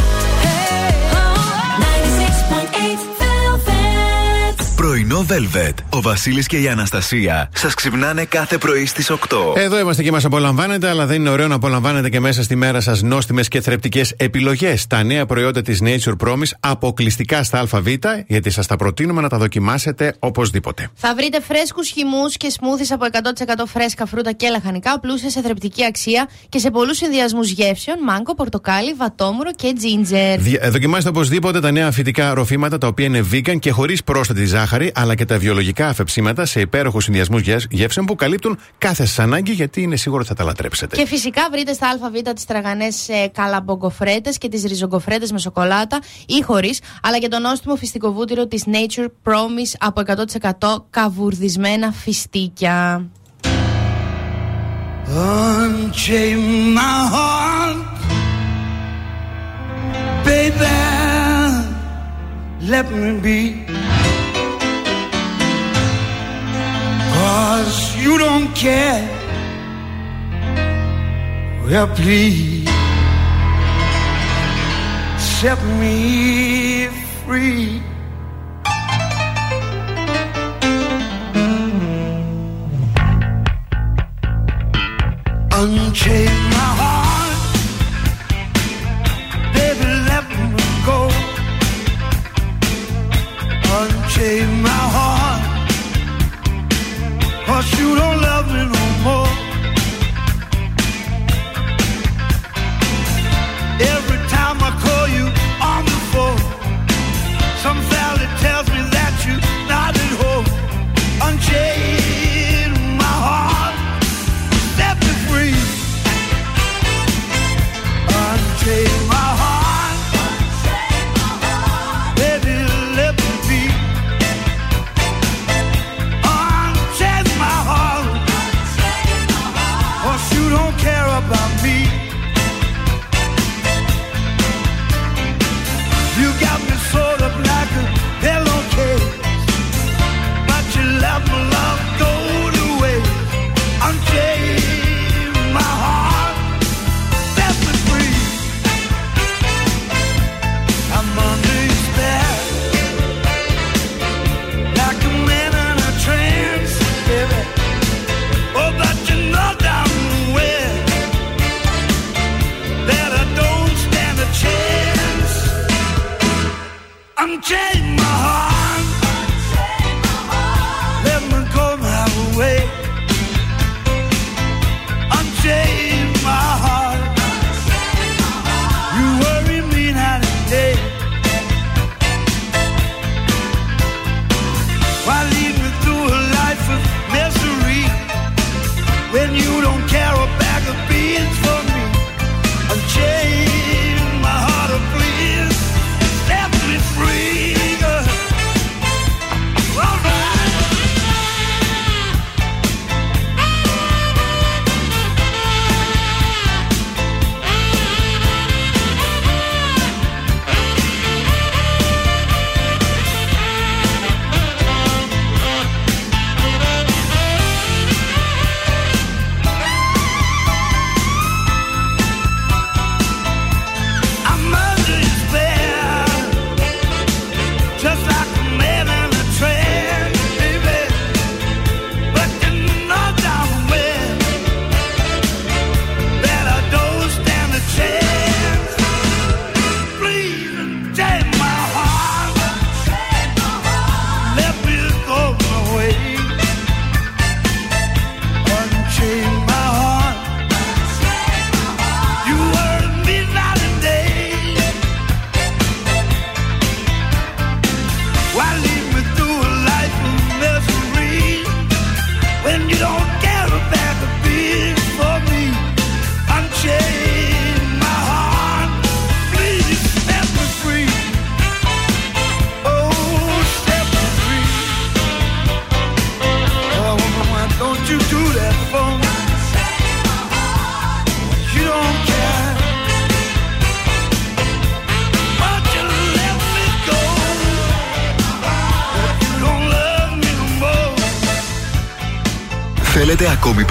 Πρωινό Velvet. Ο Βασίλης και η Αναστασία σας ξυπνάνε κάθε πρωί στις 8. Εδώ είμαστε και μας απολαμβάνετε, αλλά δεν είναι ωραίο να απολαμβάνετε και μέσα στη μέρα σας νόστιμες και θρεπτικές επιλογές. Τα νέα προϊόντα της Nature Promise αποκλειστικά στα ΑΒ, γιατί σας τα προτείνουμε να τα δοκιμάσετε οπωσδήποτε. Θα βρείτε φρέσκους χυμούς και σμούθι από 100% φρέσκα φρούτα και λαχανικά, πλούσια σε θρεπτική αξία και σε πολλούς συνδυασμούς γεύσεων, μάγκο, πορτοκάλι, βατόμουρο και ginger. Δι- ε, Δοκιμάστε οπωσδήποτε τα νέα φυτικά ροφήματα τα οποία είναι vegan και χωρίς πρόσθετη ζάχαρη, αλλά και τα βιολογικά αφεψίματα σε υπέροχου συνδυασμού γεύσεων που καλύπτουν κάθε σας ανάγκη, γιατί είναι σίγουρο ότι θα τα λατρέψετε. Και φυσικά βρείτε στα ΑΒ τις τραγανές ε, καλαμπογκοφρέτε και τις ριζογκοφρέτες με σοκολάτα ή χωρίς, αλλά και το νόστιμο φυστικό βούτυρο της Nature Promise από 100% καβουρδισμένα φιστίκια. Unchain my heart, baby. Let me be. Cause you don't care. Well, please set me free. Unchain my heart, baby, let me go. Unchain my heart, cause you don't love me no more. Every time I call you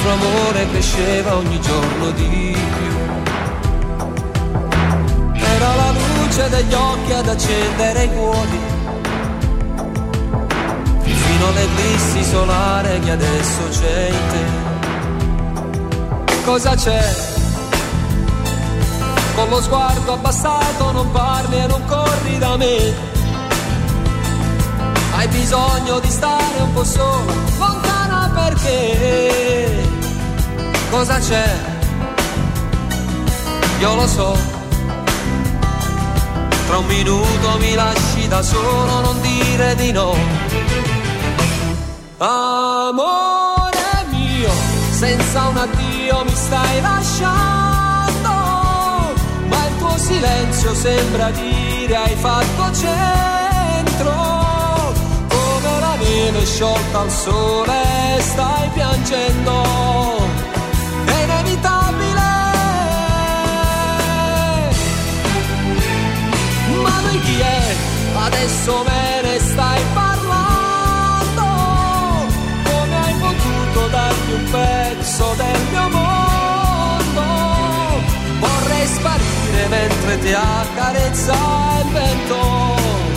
Nostro amore cresceva ogni giorno di più. Era la luce degli occhi ad accendere i cuori. Fino all'eclissi solare che adesso c'è in te. Cosa c'è? Con lo sguardo abbassato non parli e non corri da me. Hai bisogno di stare un po' sola, lontana perché? Cosa c'è? Io lo so. Tra un minuto mi lasci da solo, non dire di no. Amore mio, senza un addio mi stai lasciando, ma il tuo silenzio sembra dire hai fatto centro, neve sciolta al sole stai piangendo, chi è? Adesso me ne stai parlando. Come hai potuto darmi un pezzo del mio mondo? Vorrei sparire mentre ti accarezza il vento.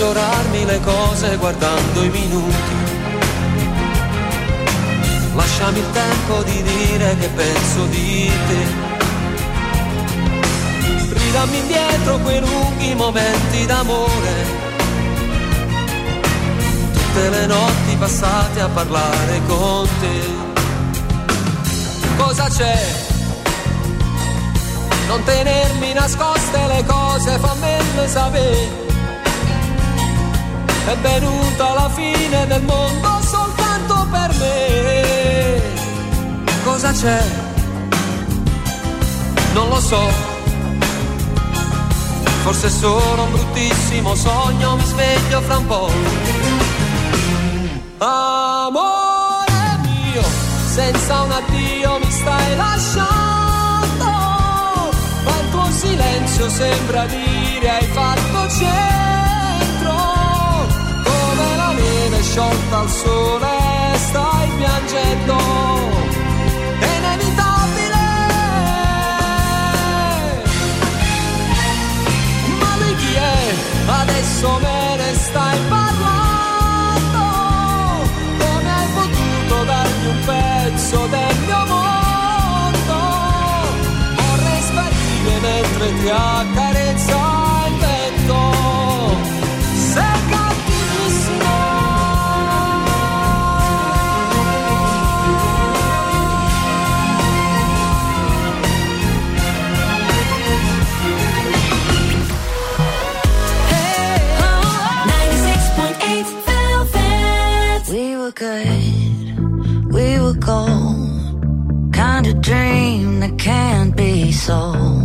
Non peggiorarmi le cose guardando i minuti. Lasciami il tempo di dire che penso di te. Ridammi indietro quei lunghi momenti d'amore. Tutte le notti passate a parlare con te. Cosa c'è? Non tenermi nascoste le cose, fammele sapere. È venuta la fine del mondo soltanto per me. Cosa c'è? Non lo so. Forse è solo un bruttissimo sogno, mi sveglio fra un po'. Amore mio, senza un addio mi stai lasciando, ma il tuo silenzio sembra dire hai fatto centro, sciolta al sole stai piangendo, è inevitabile. Ma lui chi è? Adesso me ne stai parlando, come hai potuto darmi un pezzo del mio mondo? Vorrei sparire mentre ti accarezza good, we were gold. Kind of dream that can't be sold.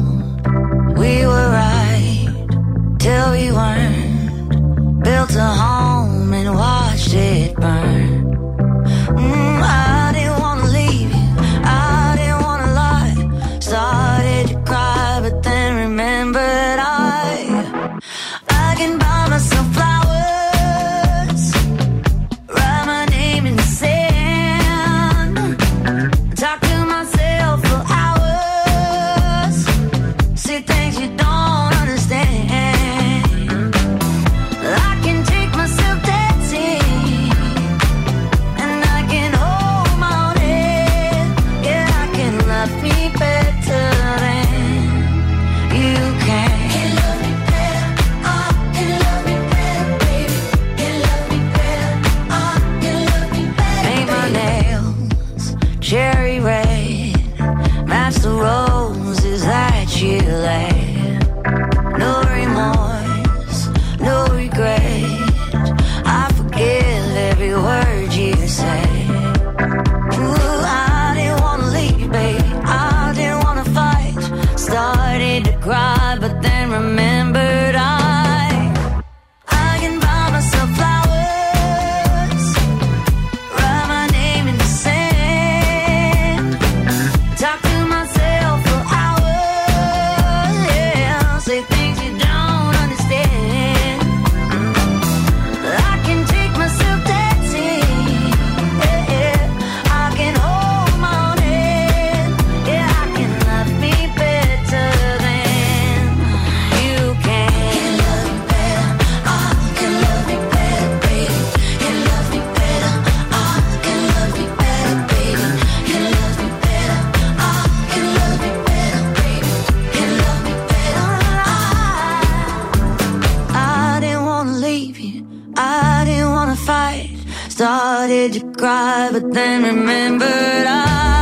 Started to cry, but then remembered. I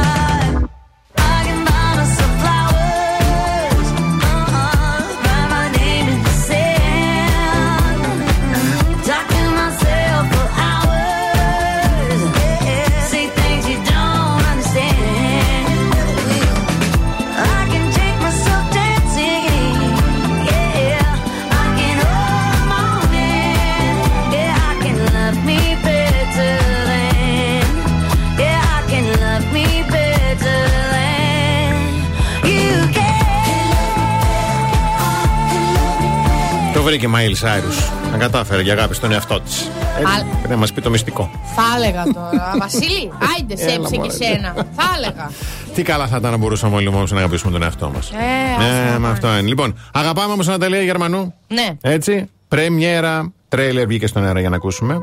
Το βρήκε η Μάιλ Σάιρου. Να κατάφερε για αγάπη στον εαυτό της. Α- Πρέπει να μας πει το μυστικό. Θα έλεγα τώρα. Βασίλη, άιντε σε Έλα, έψε και μωρέ. σένα. Θα έλεγα. Τι καλά θα ήταν να μπορούσαμε όλοι όμω να αγαπήσουμε τον εαυτό μας. Ε, Ναι, άστα, με αυτό είναι. Λοιπόν, αγαπάμε όμως Ναταλία Γερμανού. Ναι. Έτσι. Πρέμιέρα, τρέιλερ βγήκε στον αέρα για να ακούσουμε.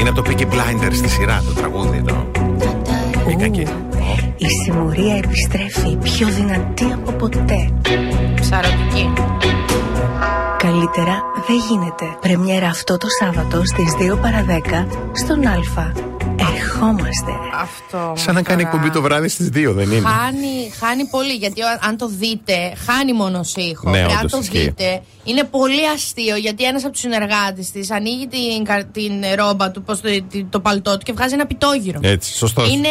Είναι από το Peaky Blinders στη σειρά το τραγούδι. Το... Μπήκα εκεί. Η συμμορία επιστρέφει πιο δυνατή από ποτέ. Ψαρωτική. Καλύτερα δεν γίνεται. Πρεμιέρα αυτό το Σάββατο στις 2 παρα 10 στον Α. Ερχόμαστε. Αυτό. Σαν να κάνει τώρα. εκπομπή το βράδυ στις 2, δεν είναι; Χάνει, χάνει πολύ γιατί ο- αν το δείτε, χάνει μόνο ήχο. Ναι, αν όντως το ισχύει. δείτε, είναι πολύ αστείο γιατί ένας από τους συνεργάτες της ανοίγει την, κα- την ρόμπα του, πώς το, τη- το παλτό του και βγάζει ένα πιτόγυρο. Έτσι, σωστός. Είναι,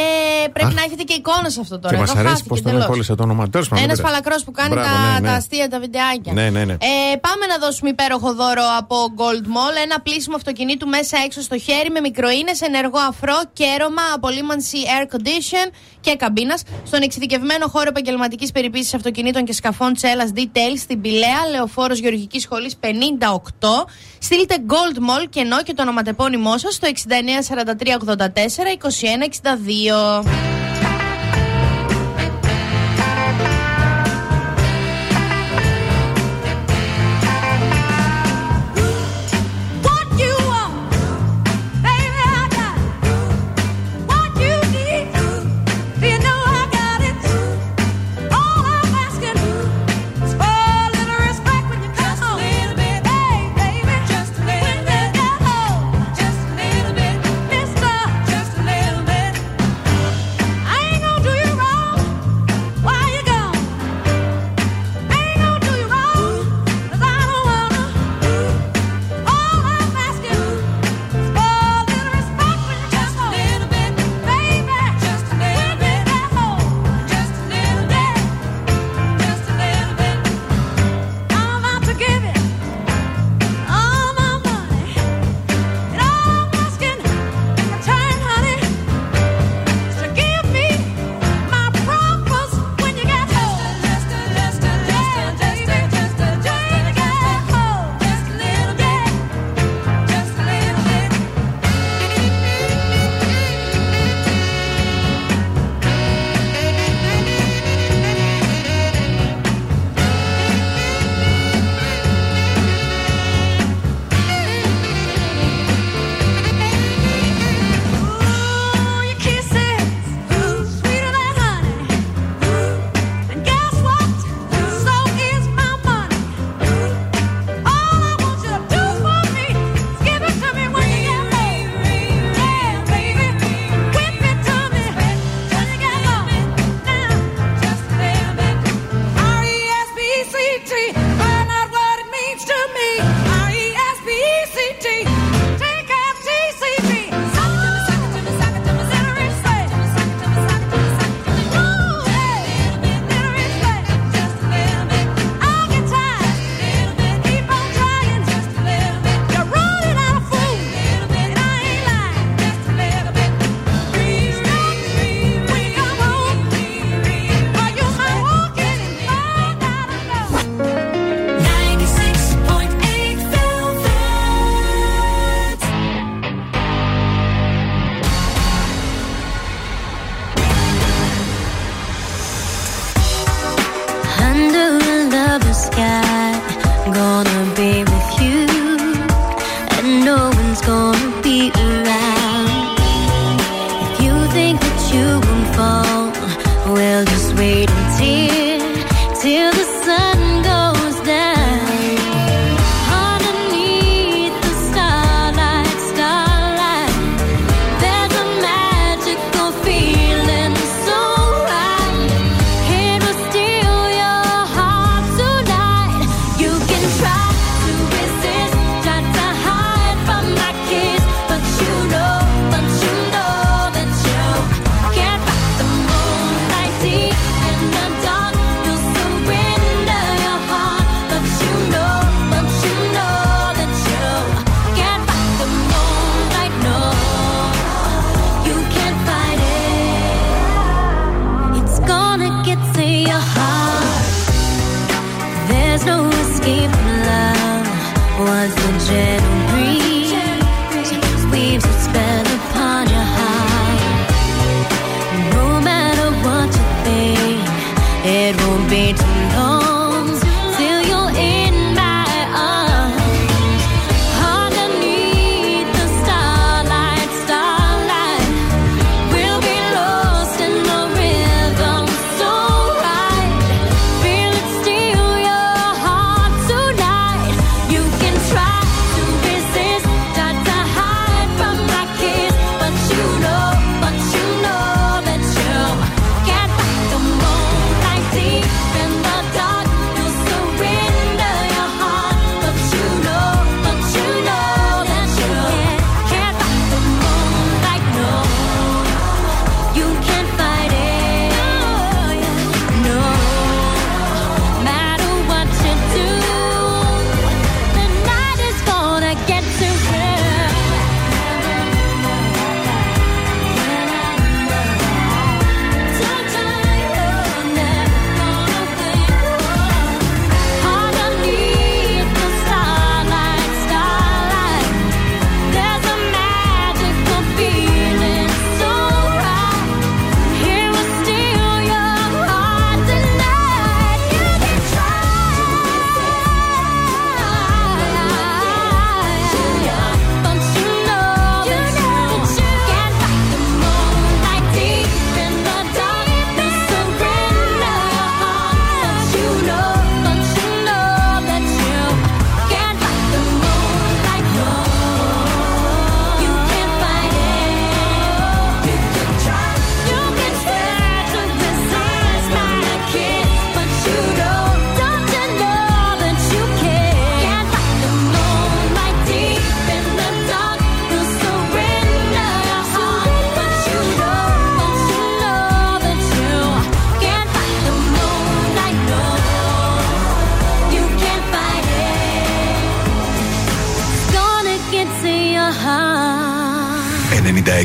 πρέπει Αχ. να έχετε και εικόνα σε αυτό τώρα. Και μας Εδώ αρέσει χάθηκε πώς τον εντελώς. κόλλησε το όνομα. Τέλος πάντων. Ένας δεν πειράζει. παλακρό που κάνει Μπράβο, τα, ναι, ναι. τα αστεία, τα βιντεάκια. Ναι, ναι, ναι. Ε, πάμε να δώσουμε υπέροχο δώρο από Gold Mall. Ένα πλήσιμο αυτοκινήτου μέσα έξω στο χέρι με μικροίνε, ενεργό αφρό, κέρωμα, απολύμανση air condition και καμπίνας. Στον εξειδικευμένο χώρο επαγγελματικής περιποίησης αυτοκινήτων και σκαφών Τσέλα Detail στην Πηλαία, λεωφόρος Γεωργικής Σχολής 58. Στείλτε Gold Mall κενό και το ονοματεπώνυμό σας στο 694384 2162.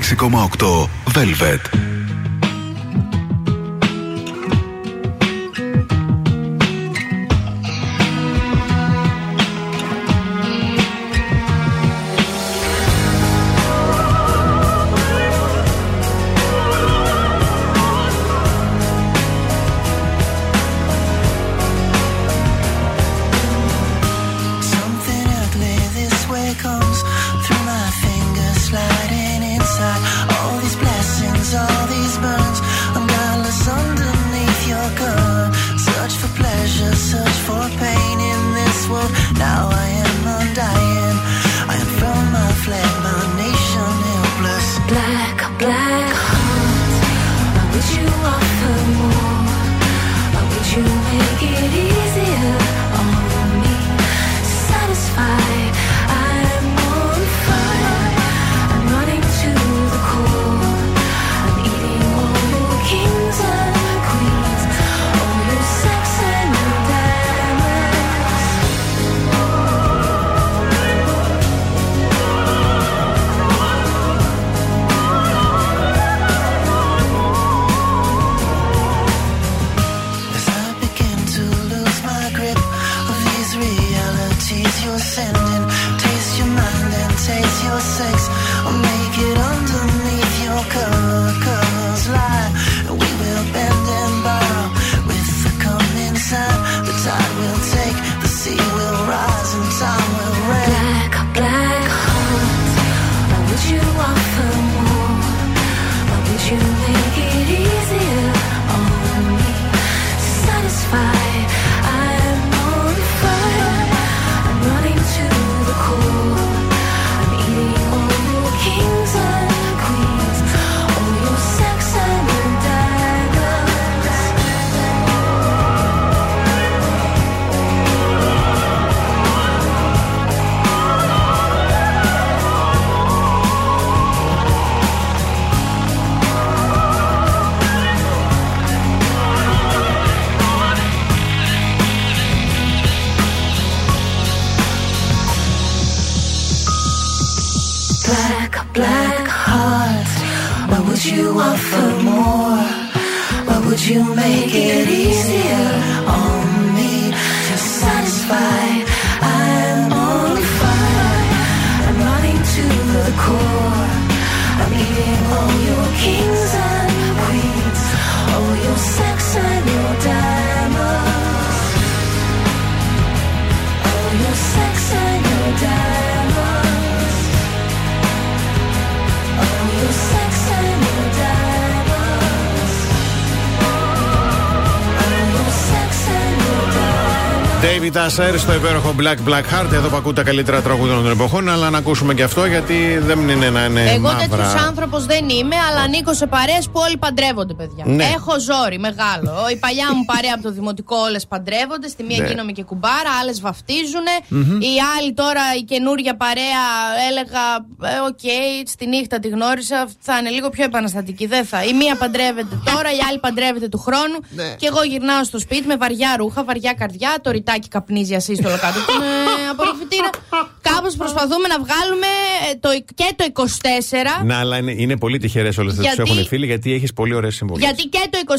6,8 Velvet. Diamonds. David Usher στο υπέροχο Black Black Heart. Εδώ που ακούτε τα καλύτερα τραγούδια των εποχών. Αλλά να ακούσουμε και αυτό γιατί δεν είναι να είναι Εγώ μαύρα. τέτοιος άνθρωπος δεν είμαι, αλλά ανήκω σε παρέες που όλοι παντρεύονται, παιδιά. Ναι. Έχω ζόρι μεγάλο. Η παλιά μου παρέα από το δημοτικό όλες παντρεύονται. Στη μία Ναι. γίνομαι και κουμπάρα, άλλες βαφτίζουν. Μμμ. Η άλλη τώρα, η καινούρια παρέα, έλεγα, ε, οκ, στη νύχτα τη γνώρισα, θα είναι λίγο πιο επαναστατική. Δεν θα. Η μία παντρεύεται τώρα, η άλλη παντρεύεται του χρόνου. Ναι. Και εγώ γυρνάω στο σπίτι με βαριά ρούχα, βαριά καρδιά, το Ριτάκι καπνίζει ασύστολο κάτω από την ε, απορροφητήρα. Κάπως προσπαθούμε να βγάλουμε ε, το, και το 24. Να, αλλά είναι, είναι πολύ τυχερές όλες αυτές που Γιατί- έχουν φίλοι γιατί έχεις πολύ ωραίες συμβουλέ. Γιατί και το 24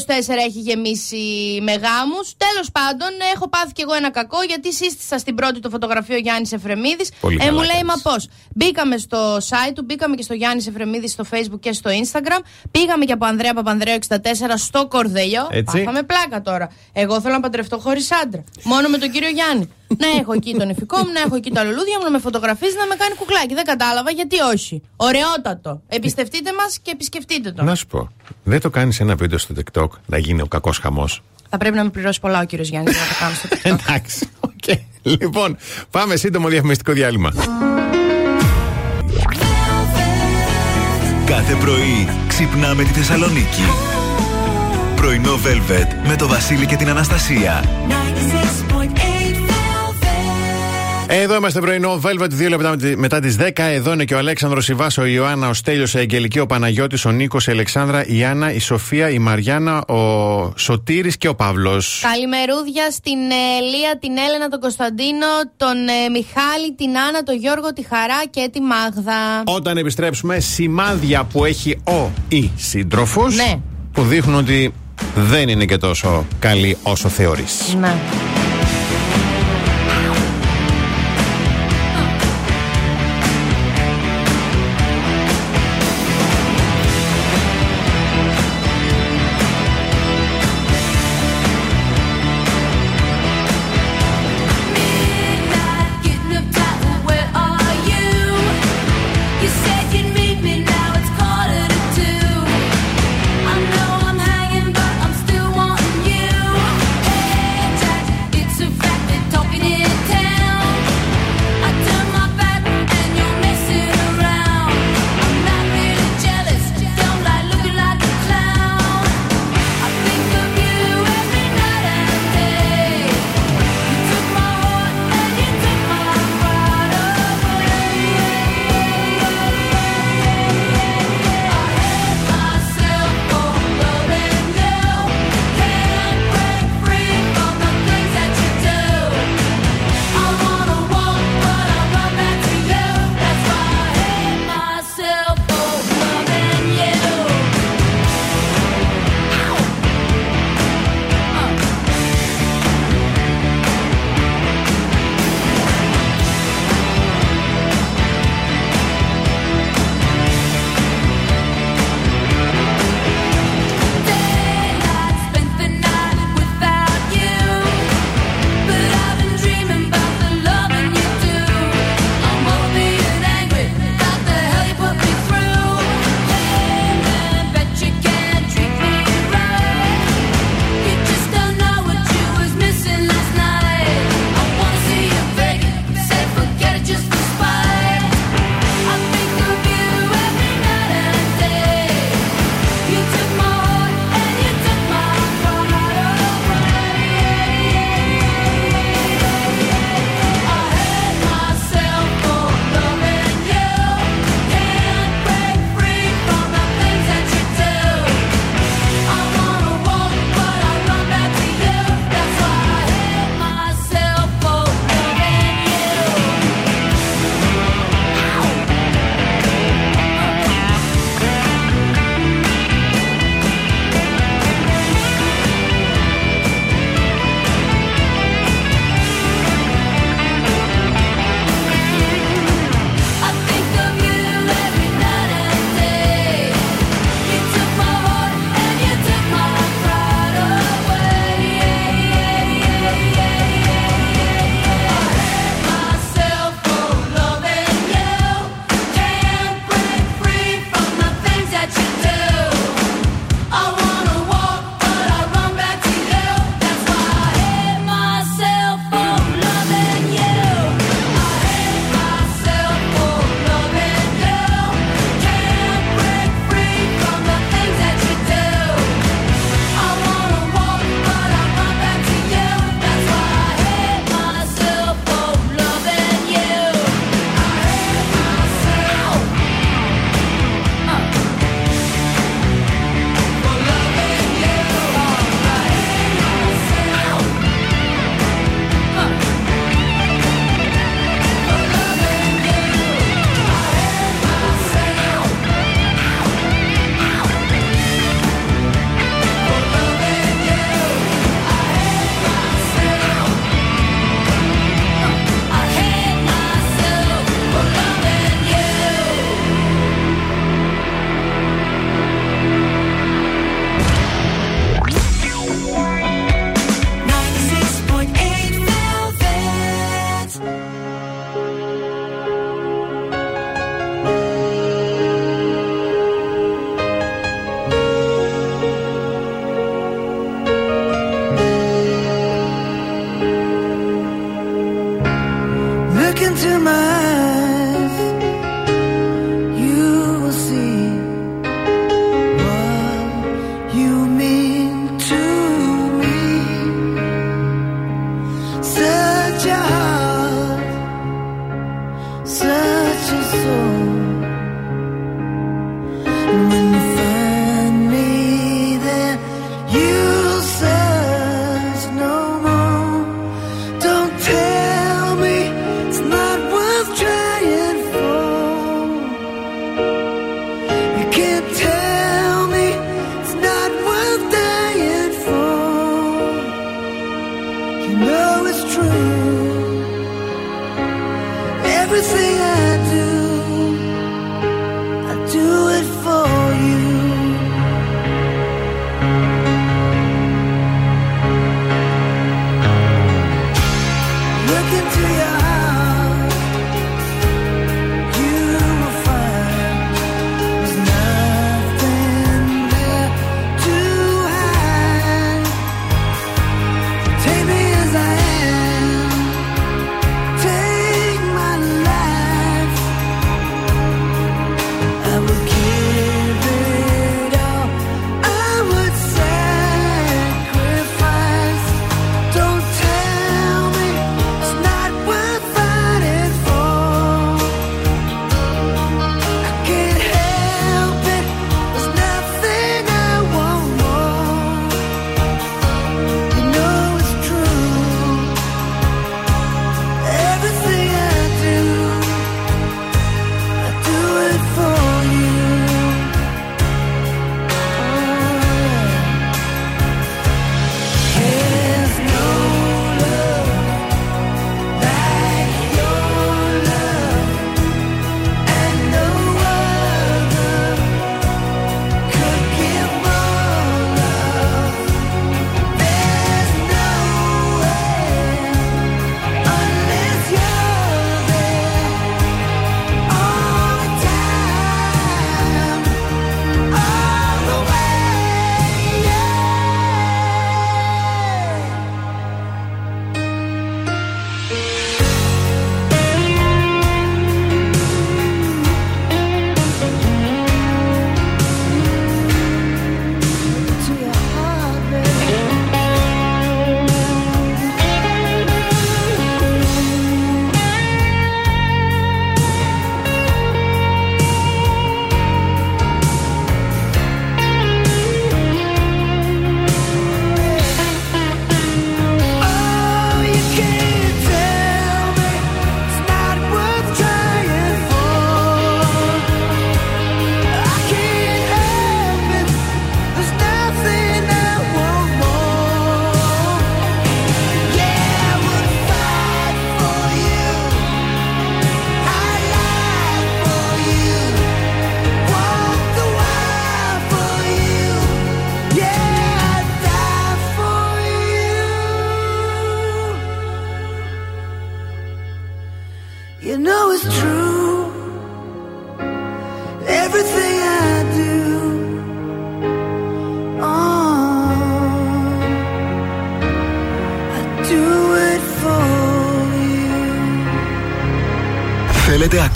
έχει γεμίσει με γάμου. Τέλος πάντων, έχω πάθει κι εγώ ένα κακό γιατί σύστησα στην πρώτη το φωτογραφείο Γιάννης Εφρεμίδης. Πολύ Ε, καλά μου λέει, κάνεις. μα πώς. Μπήκαμε στο site του, μπήκαμε και στο Γιάννης Εφρεμίδης στο Facebook και στο Instagram. Πήγαμε και από Ανδρέα Παπανδρέου 64 στο Κορδελιό. Έτσι. Πάθαμε πλάκα τώρα. Εγώ θέλω να παντρευτώ χωρίς άντρα. Μόνο με τον κύριο Γιάννη. να έχω εκεί το νυφικό μου, να έχω εκεί τα λουλούδια μου, να με φωτογραφίζει, να με κάνει κουκλάκι. Δεν κατάλαβα γιατί όχι. Ωραιότατο. Εμπιστευτείτε μας και επισκεφτείτε το. Να σου πω, δεν το κάνεις ένα βίντεο στο TikTok να γίνει ο κακός χαμός; Θα πρέπει να με πληρώσει πολλά ο κύριος Γιάννης για να το κάνω στο TikTok. Εντάξει. οκ. Λοιπόν, πάμε σύντομο διαφημιστικό διάλειμμα. Κάθε πρωί ξυπνάμε τη Θεσσαλονίκη. Πρωινό Velvet με το Βασίλη και την Αναστασία. 96.8 Εδώ είμαστε πρωινό Velvet, δύο λεπτά μετά τις 10. Εδώ είναι και ο Αλέξανδρος Ιβά, ο Ιωάννα, ο Στέλιος, η Αγγελική, ο Παναγιώτης, ο Νίκος, η Αλεξάνδρα, η Άννα, η Σοφία, η Μαριάννα, ο Σωτήρης και ο Παύλος. Καλημερούδια στην ε, Λία, την Έλενα, τον Κωνσταντίνο, τον ε, Μιχάλη, την Άννα, τον Γιώργο, τη Χαρά και τη Μάγδα. Όταν επιστρέψουμε, σημάδια που έχει ο ή σύντροφος Ναι. που δείχνουν ότι δεν είναι και τόσο καλή όσο θεωρείς. Ναι.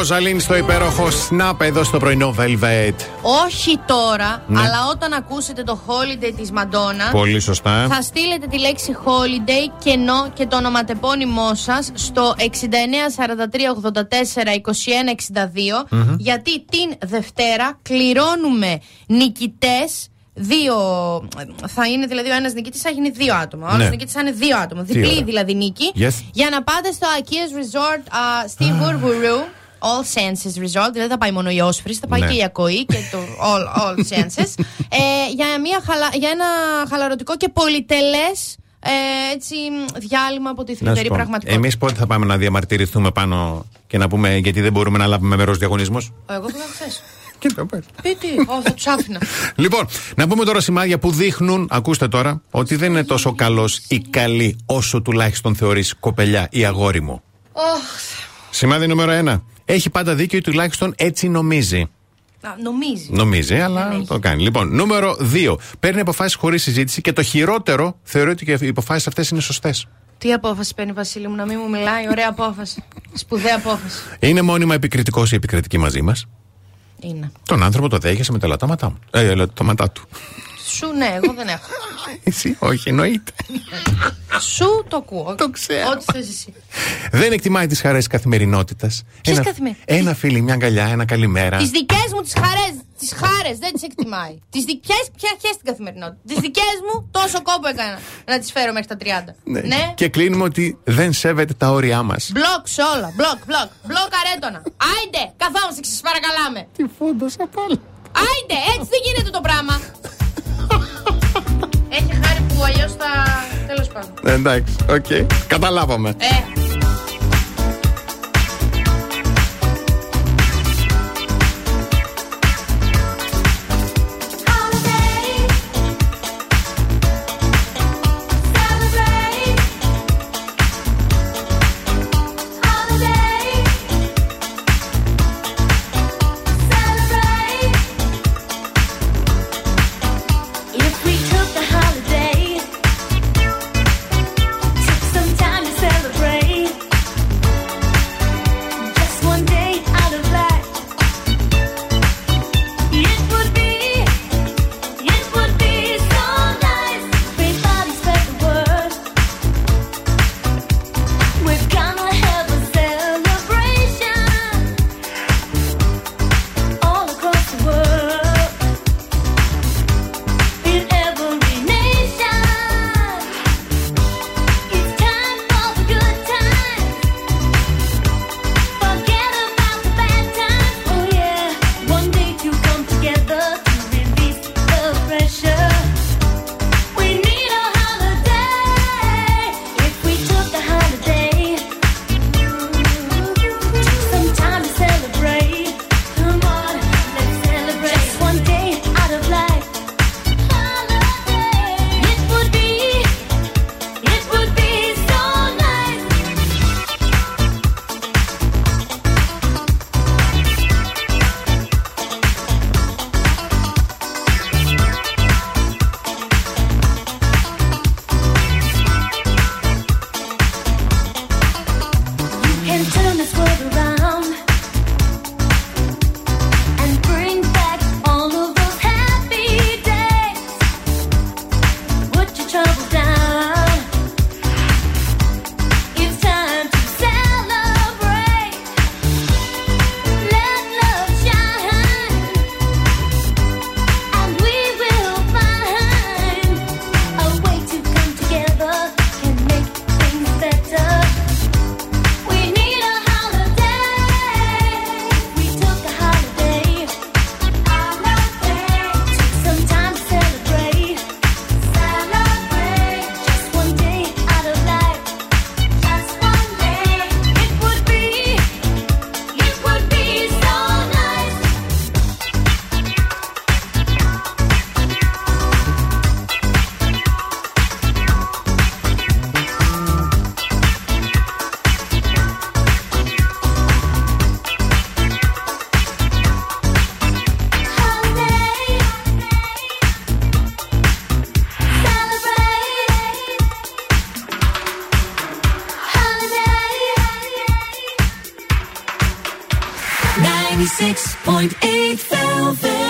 Ροζαλίν στο υπέροχο Snap εδώ στο πρωινό Velvet. Όχι τώρα, Ναι. αλλά όταν ακούσετε το holiday της Μαντόνα. Πολύ σωστά. Θα στείλετε τη λέξη holiday κενό και το ονοματεπώνυμό σας στο 6943842162 Μμμ. γιατί την Δευτέρα κληρώνουμε νικητές. Δύο. Θα είναι δηλαδή ο ένας νικητής, θα γίνει δύο άτομα. Ο άλλος Ναι. νικητής θα είναι δύο άτομα. Τι Διπλή ωραία. δηλαδή νίκη. Yes. Για να πάτε στο Akia's Resort α, στη Βουρβουρού. All Senses Resort, δηλαδή θα πάει μόνο η Όσφρης, θα πάει Ναι. και η Ακοή και το All, all Senses. ε, για, μια χαλα, για ένα χαλαρωτικό και πολυτελές ε, έτσι, διάλειμμα από τη θλιβερή πραγματικότητα. Εμείς πότε θα πάμε να διαμαρτυρηθούμε πάνω και να πούμε γιατί δεν μπορούμε να λάβουμε μέρος διαγωνισμούς; Εγώ πήγα χθες. Κοίτα, πες. Τι, τι, Ω, θα τους άφηνα. Λοιπόν, να πούμε τώρα σημάδια που δείχνουν, ακούστε τώρα, ότι δεν είναι τόσο καλός ή καλή όσο τουλάχιστον θεωρείς κοπελιά ή αγόρι μου. Ωχ, Σημάδι νούμερο 1. Έχει πάντα δίκιο ή τουλάχιστον έτσι νομίζει. α, νομίζει. Νομίζει, αλλά το κάνει. Λοιπόν, νούμερο 2. Παίρνει αποφάσεις χωρίς συζήτηση και το χειρότερο θεωρεί ότι και οι αποφάσεις αυτές είναι σωστές. Τι απόφαση παίρνει, Βασίλη μου, να μην μου μιλάει. Ωραία απόφαση. Σπουδαία απόφαση. Είναι μόνιμα επικριτικός ή επικριτική μαζί μας; Είναι. Τον άνθρωπο το δέχεσαι με τα λατώματά μου. Ε, λατώματά του. Σου, ναι, εγώ δεν έχω. Εσύ, όχι, εννοείται. Σου το ακούω. Το ξέρω. Ό,τι θες εσύ. Δεν εκτιμάει τις χαρές καθημερινότητας. Ποιες Ένα, καθημερι- ένα φίλι, μια αγκαλιά, ένα καλημέρα. Τις δικές μου τις χαρές, τις χάρες δεν τις εκτιμάει. Τις δικές, ποια χες την καθημερινότητα. Τις δικές μου τόσο κόπο έκανα να τις φέρω μέχρι τα 30. Ναι. ναι. Και κλείνουμε ότι δεν σέβεται τα όρια μας. Μπλοκ σε όλα. Μπλοκ, μπλοκ. Μπλοκ αρέτονα. Άιντε, καθόμαστε και σας παρακαλάμε. Τι φόντοσα πάλι. Άιντε, έτσι δεν γίνεται το πράγμα. Έχει χάρη που αλλιώς θα. Τέλος πάντων. Εντάξει, οκ. Καταλάβαμε. Ε, Six point eight velvet.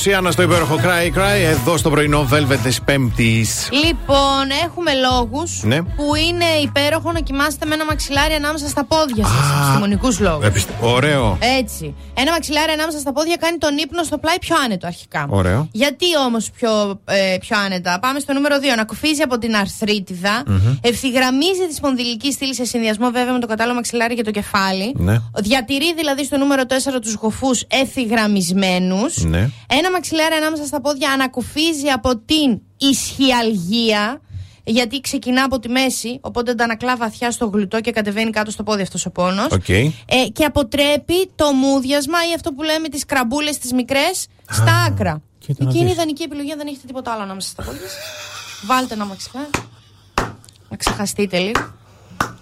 Όσοι Άννα στο υπέροχο Cry Cry, εδώ στο πρωινό Velvet της Πέμπτης. Λοιπόν, έχουμε λόγους Ναι. που είναι υπέροχο να κοιμάστε με ένα μαξιλάρι ανάμεσα στα πόδια σας. Επιστημονικούς λόγους. Επιστε- Ωραίο. Έτσι. Ένα μαξιλάρι ανάμεσα στα πόδια κάνει τον ύπνο στο πλάι πιο άνετο αρχικά. Ωραίο. Γιατί όμως πιο, ε, πιο άνετα; Πάμε στο νούμερο 2. Ανακουφίζει από την αρθρίτιδα. Μμμ. Ευθυγραμμίζει τη σπονδυλική στήλη σε συνδυασμό βέβαια με το κατάλληλο μαξιλάρι και το κεφάλι. Ναι. Διατηρεί δηλαδή στο νούμερο 4 τους γοφούς ευθυγραμμισμένους. Ναι. Ένα μαξιλάρι ανάμεσα στα πόδια ανακουφίζει από την ισχυαλγία. Γιατί ξεκινά από τη μέση, οπότε αντανακλά βαθιά στο γλουτό και κατεβαίνει κάτω στο πόδι αυτός ο πόνος. Οκ. Ε, και αποτρέπει το μούδιασμα ή αυτό που λέμε τις κραμπούλες τις μικρές στα άκρα. κοίτα να Εκεί είναι η δεις. ιδανική επιλογή αν δεν έχετε τίποτα άλλο ανάμεσα στα πόδια. σας. Βάλτε ένα μαξιλάρι. Να ξεχαστείτε λίγο.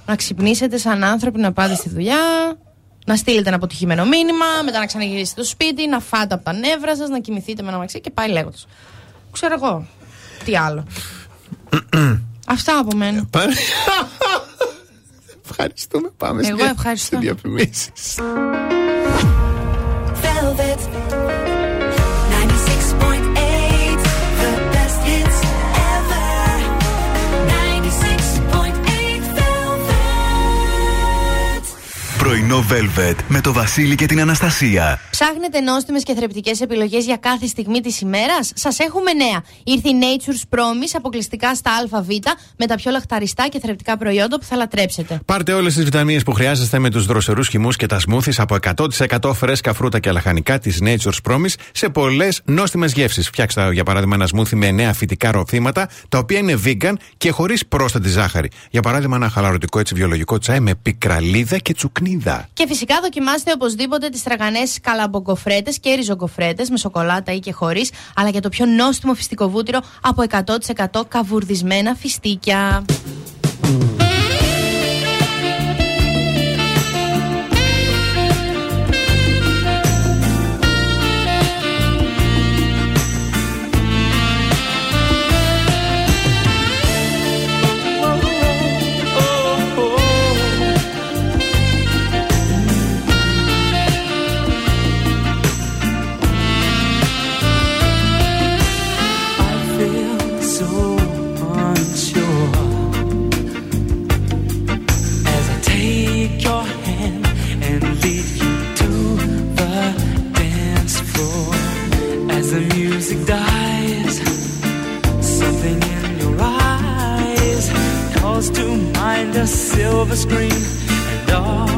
Να ξυπνήσετε σαν άνθρωποι να πάτε στη δουλειά. Να στείλετε ένα αποτυχημένο μήνυμα. Μετά να ξαναγυρίσετε στο σπίτι. Να φάτε από τα νεύρα σας. Να κοιμηθείτε με ένα μαξί και πάει λέγοντας. Ξέρω εγώ. Τι άλλο. Αυτά από μένα. Ευχαριστούμε. Πάμε Εγώ στη- Πρωινό Velvet με το Βασίλη και την Αναστασία. Ψάχνετε νόστιμες και θρεπτικές επιλογές για κάθε στιγμή της ημέρας; Σας έχουμε νέα. Ήρθε η Nature's Promise αποκλειστικά στα ΑΒ με τα πιο λαχταριστά και θρεπτικά προϊόντα που θα λατρέψετε. Πάρτε όλες τις βιταμίνες που χρειάζεστε με τους δροσερούς χυμούς και τα σμούθις από 100% φρέσκα φρούτα και λαχανικά της Nature's Promise σε πολλές νόστιμες γεύσεις. Φτιάξτε, για παράδειγμα, ένα σμούθι με νέα φυτικά ροφήματα, τα οποία είναι vegan και χωρίς πρόσθετη ζάχαρη. Για παράδειγμα, ένα χαλαρωτικό έτσι βιολογικό τσάι με πικραλίδα και τσουκνίδα. Και φυσικά δοκιμάστε οπωσδήποτε τις τραγανές καλαμποκοφρέτες και ριζοκοφρέτες με σοκολάτα ή και χωρίς, αλλά και το πιο νόστιμο φυστικό βούτυρο από 100% καβουρδισμένα φιστίκια. Silver screen and all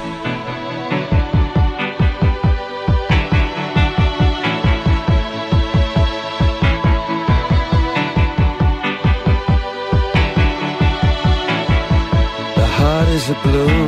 blue.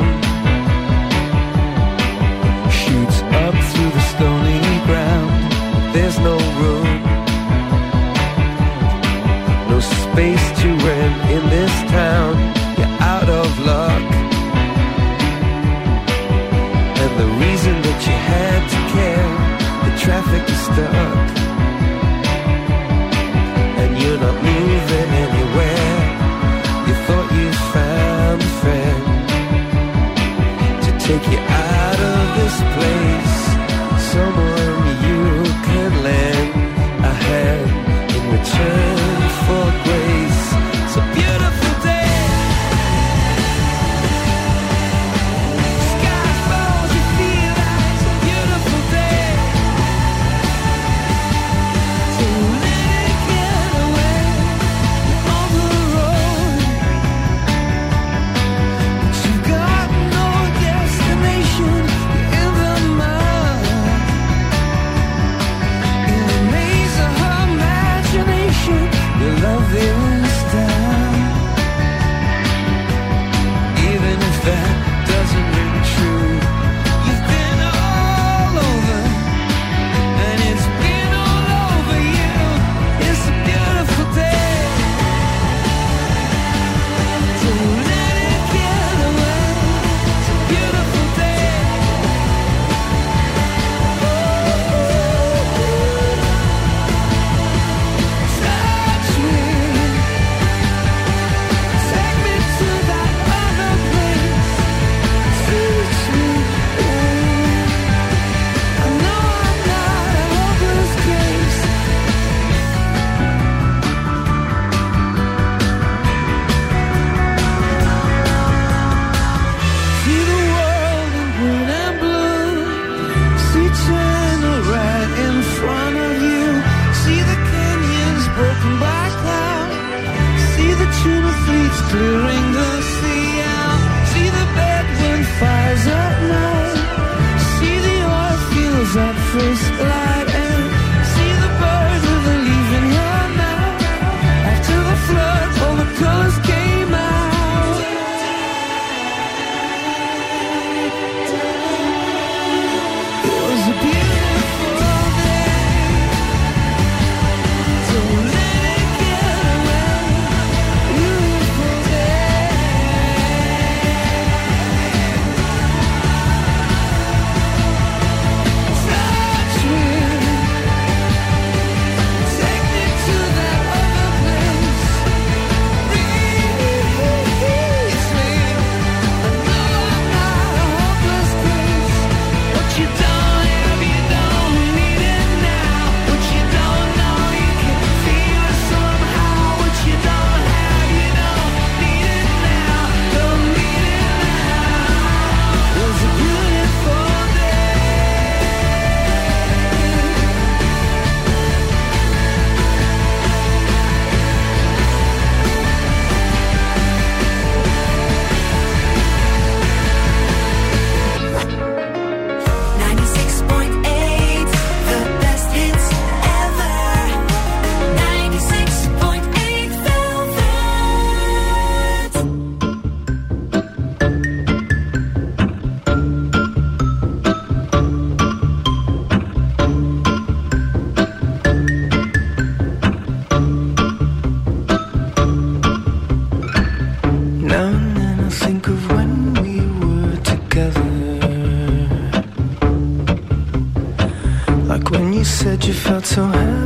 to hell.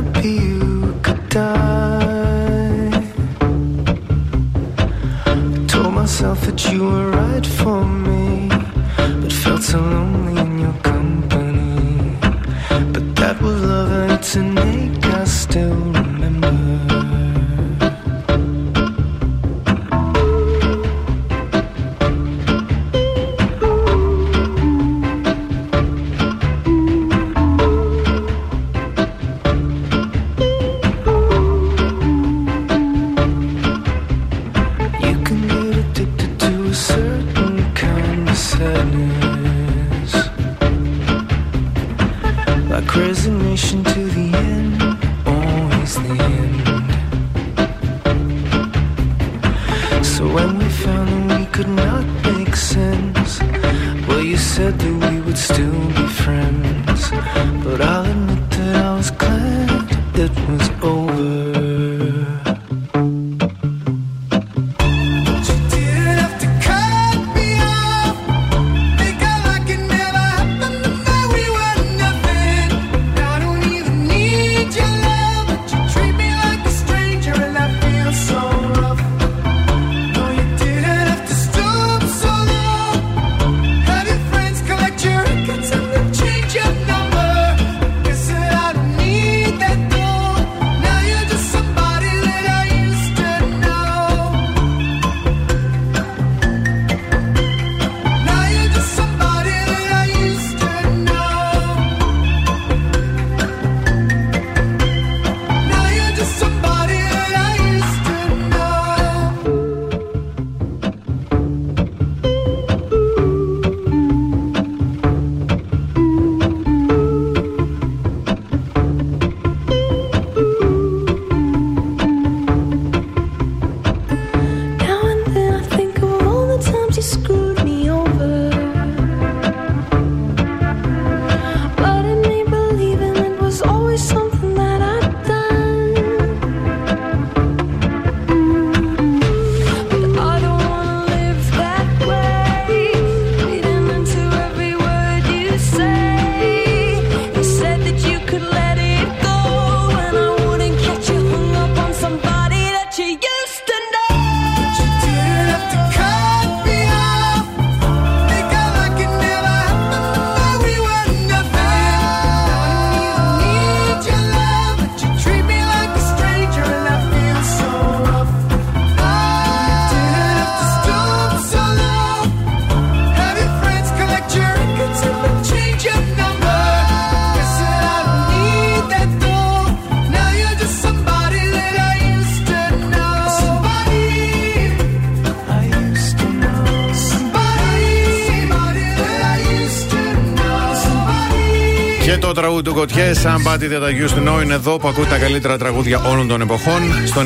Somebody That I Used to Know, είναι εδώ που ακούτε τα καλύτερα τραγούδια όλων των εποχών στο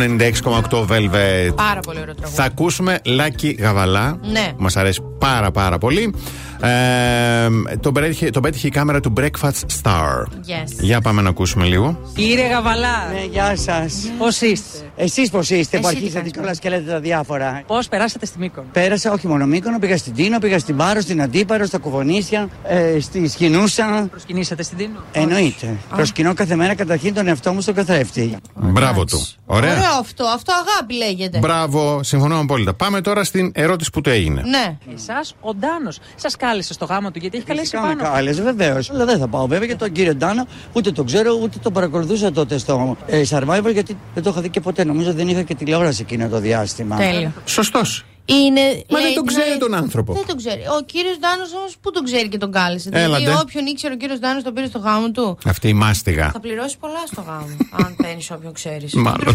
96,8 Velvet. Πάρα πολύ ωραίο τραγούδι. Θα ακούσουμε Λάκη Γαβαλά. Ναι. Μας αρέσει πάρα πάρα πολύ. Ε, τον, πέτυχε, τον πέτυχε η κάμερα του Breakfast Star. Yes. Για πάμε να ακούσουμε λίγο. Κύριε Γαβαλά. Ναι, γεια σας. Πώς είστε; Εσείς πώς είστε που Εσύ τι αρχίσατε κάνεις. κιόλα και λέτε τα διάφορα; Πώς περάσατε στη Μύκονο; Πέρασα όχι μόνο Μύκονο, πήγα στην Τίνο, πήγα στην Πάρο, στην Αντίπαρο, στα Κουβονίσια, ε, στη Σκηνούσα. Προσκυνήσατε στην Τίνο; Εννοείται. Προσκυνώ κάθε μέρα καταρχήν τον εαυτό μου στον καθρέφτη. Μπράβο του. Ωραία. Ωραίο αυτό. Αυτό αγάπη λέγεται. Μπράβο, συμφωνώ απόλυτα. Πάμε τώρα στην ερώτηση που του έγινε. Ναι. Εσάς, ο Ντάνος, σας κάλεσε στο γάμο του γιατί έχει καλέσει Φυσικά με πάνω. κάλεσε, βεβαίως. Αλλά δεν θα πάω βέβαια για τον κύριο Ντάνο, ούτε τον ξέρω, ούτε τον παρακολουθούσα τότε στο ε, Survivor, γιατί δεν το είχα δει και ποτέ. Νομίζω δεν είχα και τηλεόραση εκείνο το διάστημα. Τέλειο. Σωστός. Είναι, Μα δεν λέει, τον ξέρει λέει- τον άνθρωπο. Δεν τον ξέρει. Ο κύριος Ντάνο όμως πού τον ξέρει και τον κάλεσε. Έλατε. Δηλαδή, όποιον ήξερε ο κύριος Ντάνο τον πήρε στο γάμο του. Αυτή η μάστιγα. Θα πληρώσει πολλά στο γάμο. αν παίρνεις όποιον ξέρεις. Μάλλον.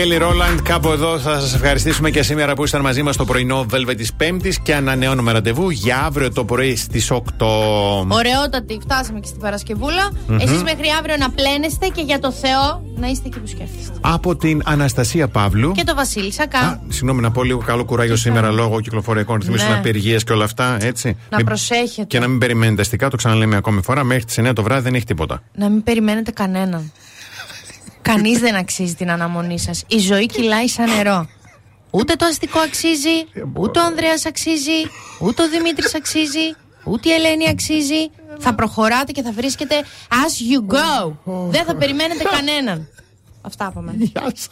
Kelly Rowland. Κάπου εδώ θα σας ευχαριστήσουμε και σήμερα που ήσασταν μαζί μας το πρωινό Βέλβε της Πέμπτης και ανανεώνουμε ραντεβού για αύριο το πρωί στις 8. Ωραιότατη, φτάσαμε και στην Παρασκευούλα. Mm-hmm. Εσείς μέχρι αύριο να πλένεστε και για το Θεό να είστε εκεί που σκέφτεστε. Από την Αναστασία Παύλου. Και το Βασίλη Σακά. Συγγνώμη να πω λίγο καλό κουράγιο σήμερα θα... λόγω κυκλοφοριακών ρυθμίσεων ναι. απεργίες και όλα αυτά. Έτσι. Να μην... προσέχετε. Και να μην περιμένετε αστικά, το ξαναλέμε ακόμη φορά. Μέχρι τις 9 το βράδυ δεν έχει τίποτα. Να μην περιμένετε κανέναν. Κανείς δεν αξίζει την αναμονή σας. Η ζωή κυλάει σαν νερό. Ούτε το αστικό αξίζει, ούτε ο Ανδρέας αξίζει, ούτε ο Δημήτρης αξίζει, ούτε η Ελένη αξίζει. Θα προχωράτε και θα βρίσκετε as you go. Δεν θα περιμένετε κανέναν. Αυτά από μένα. Γεια σας.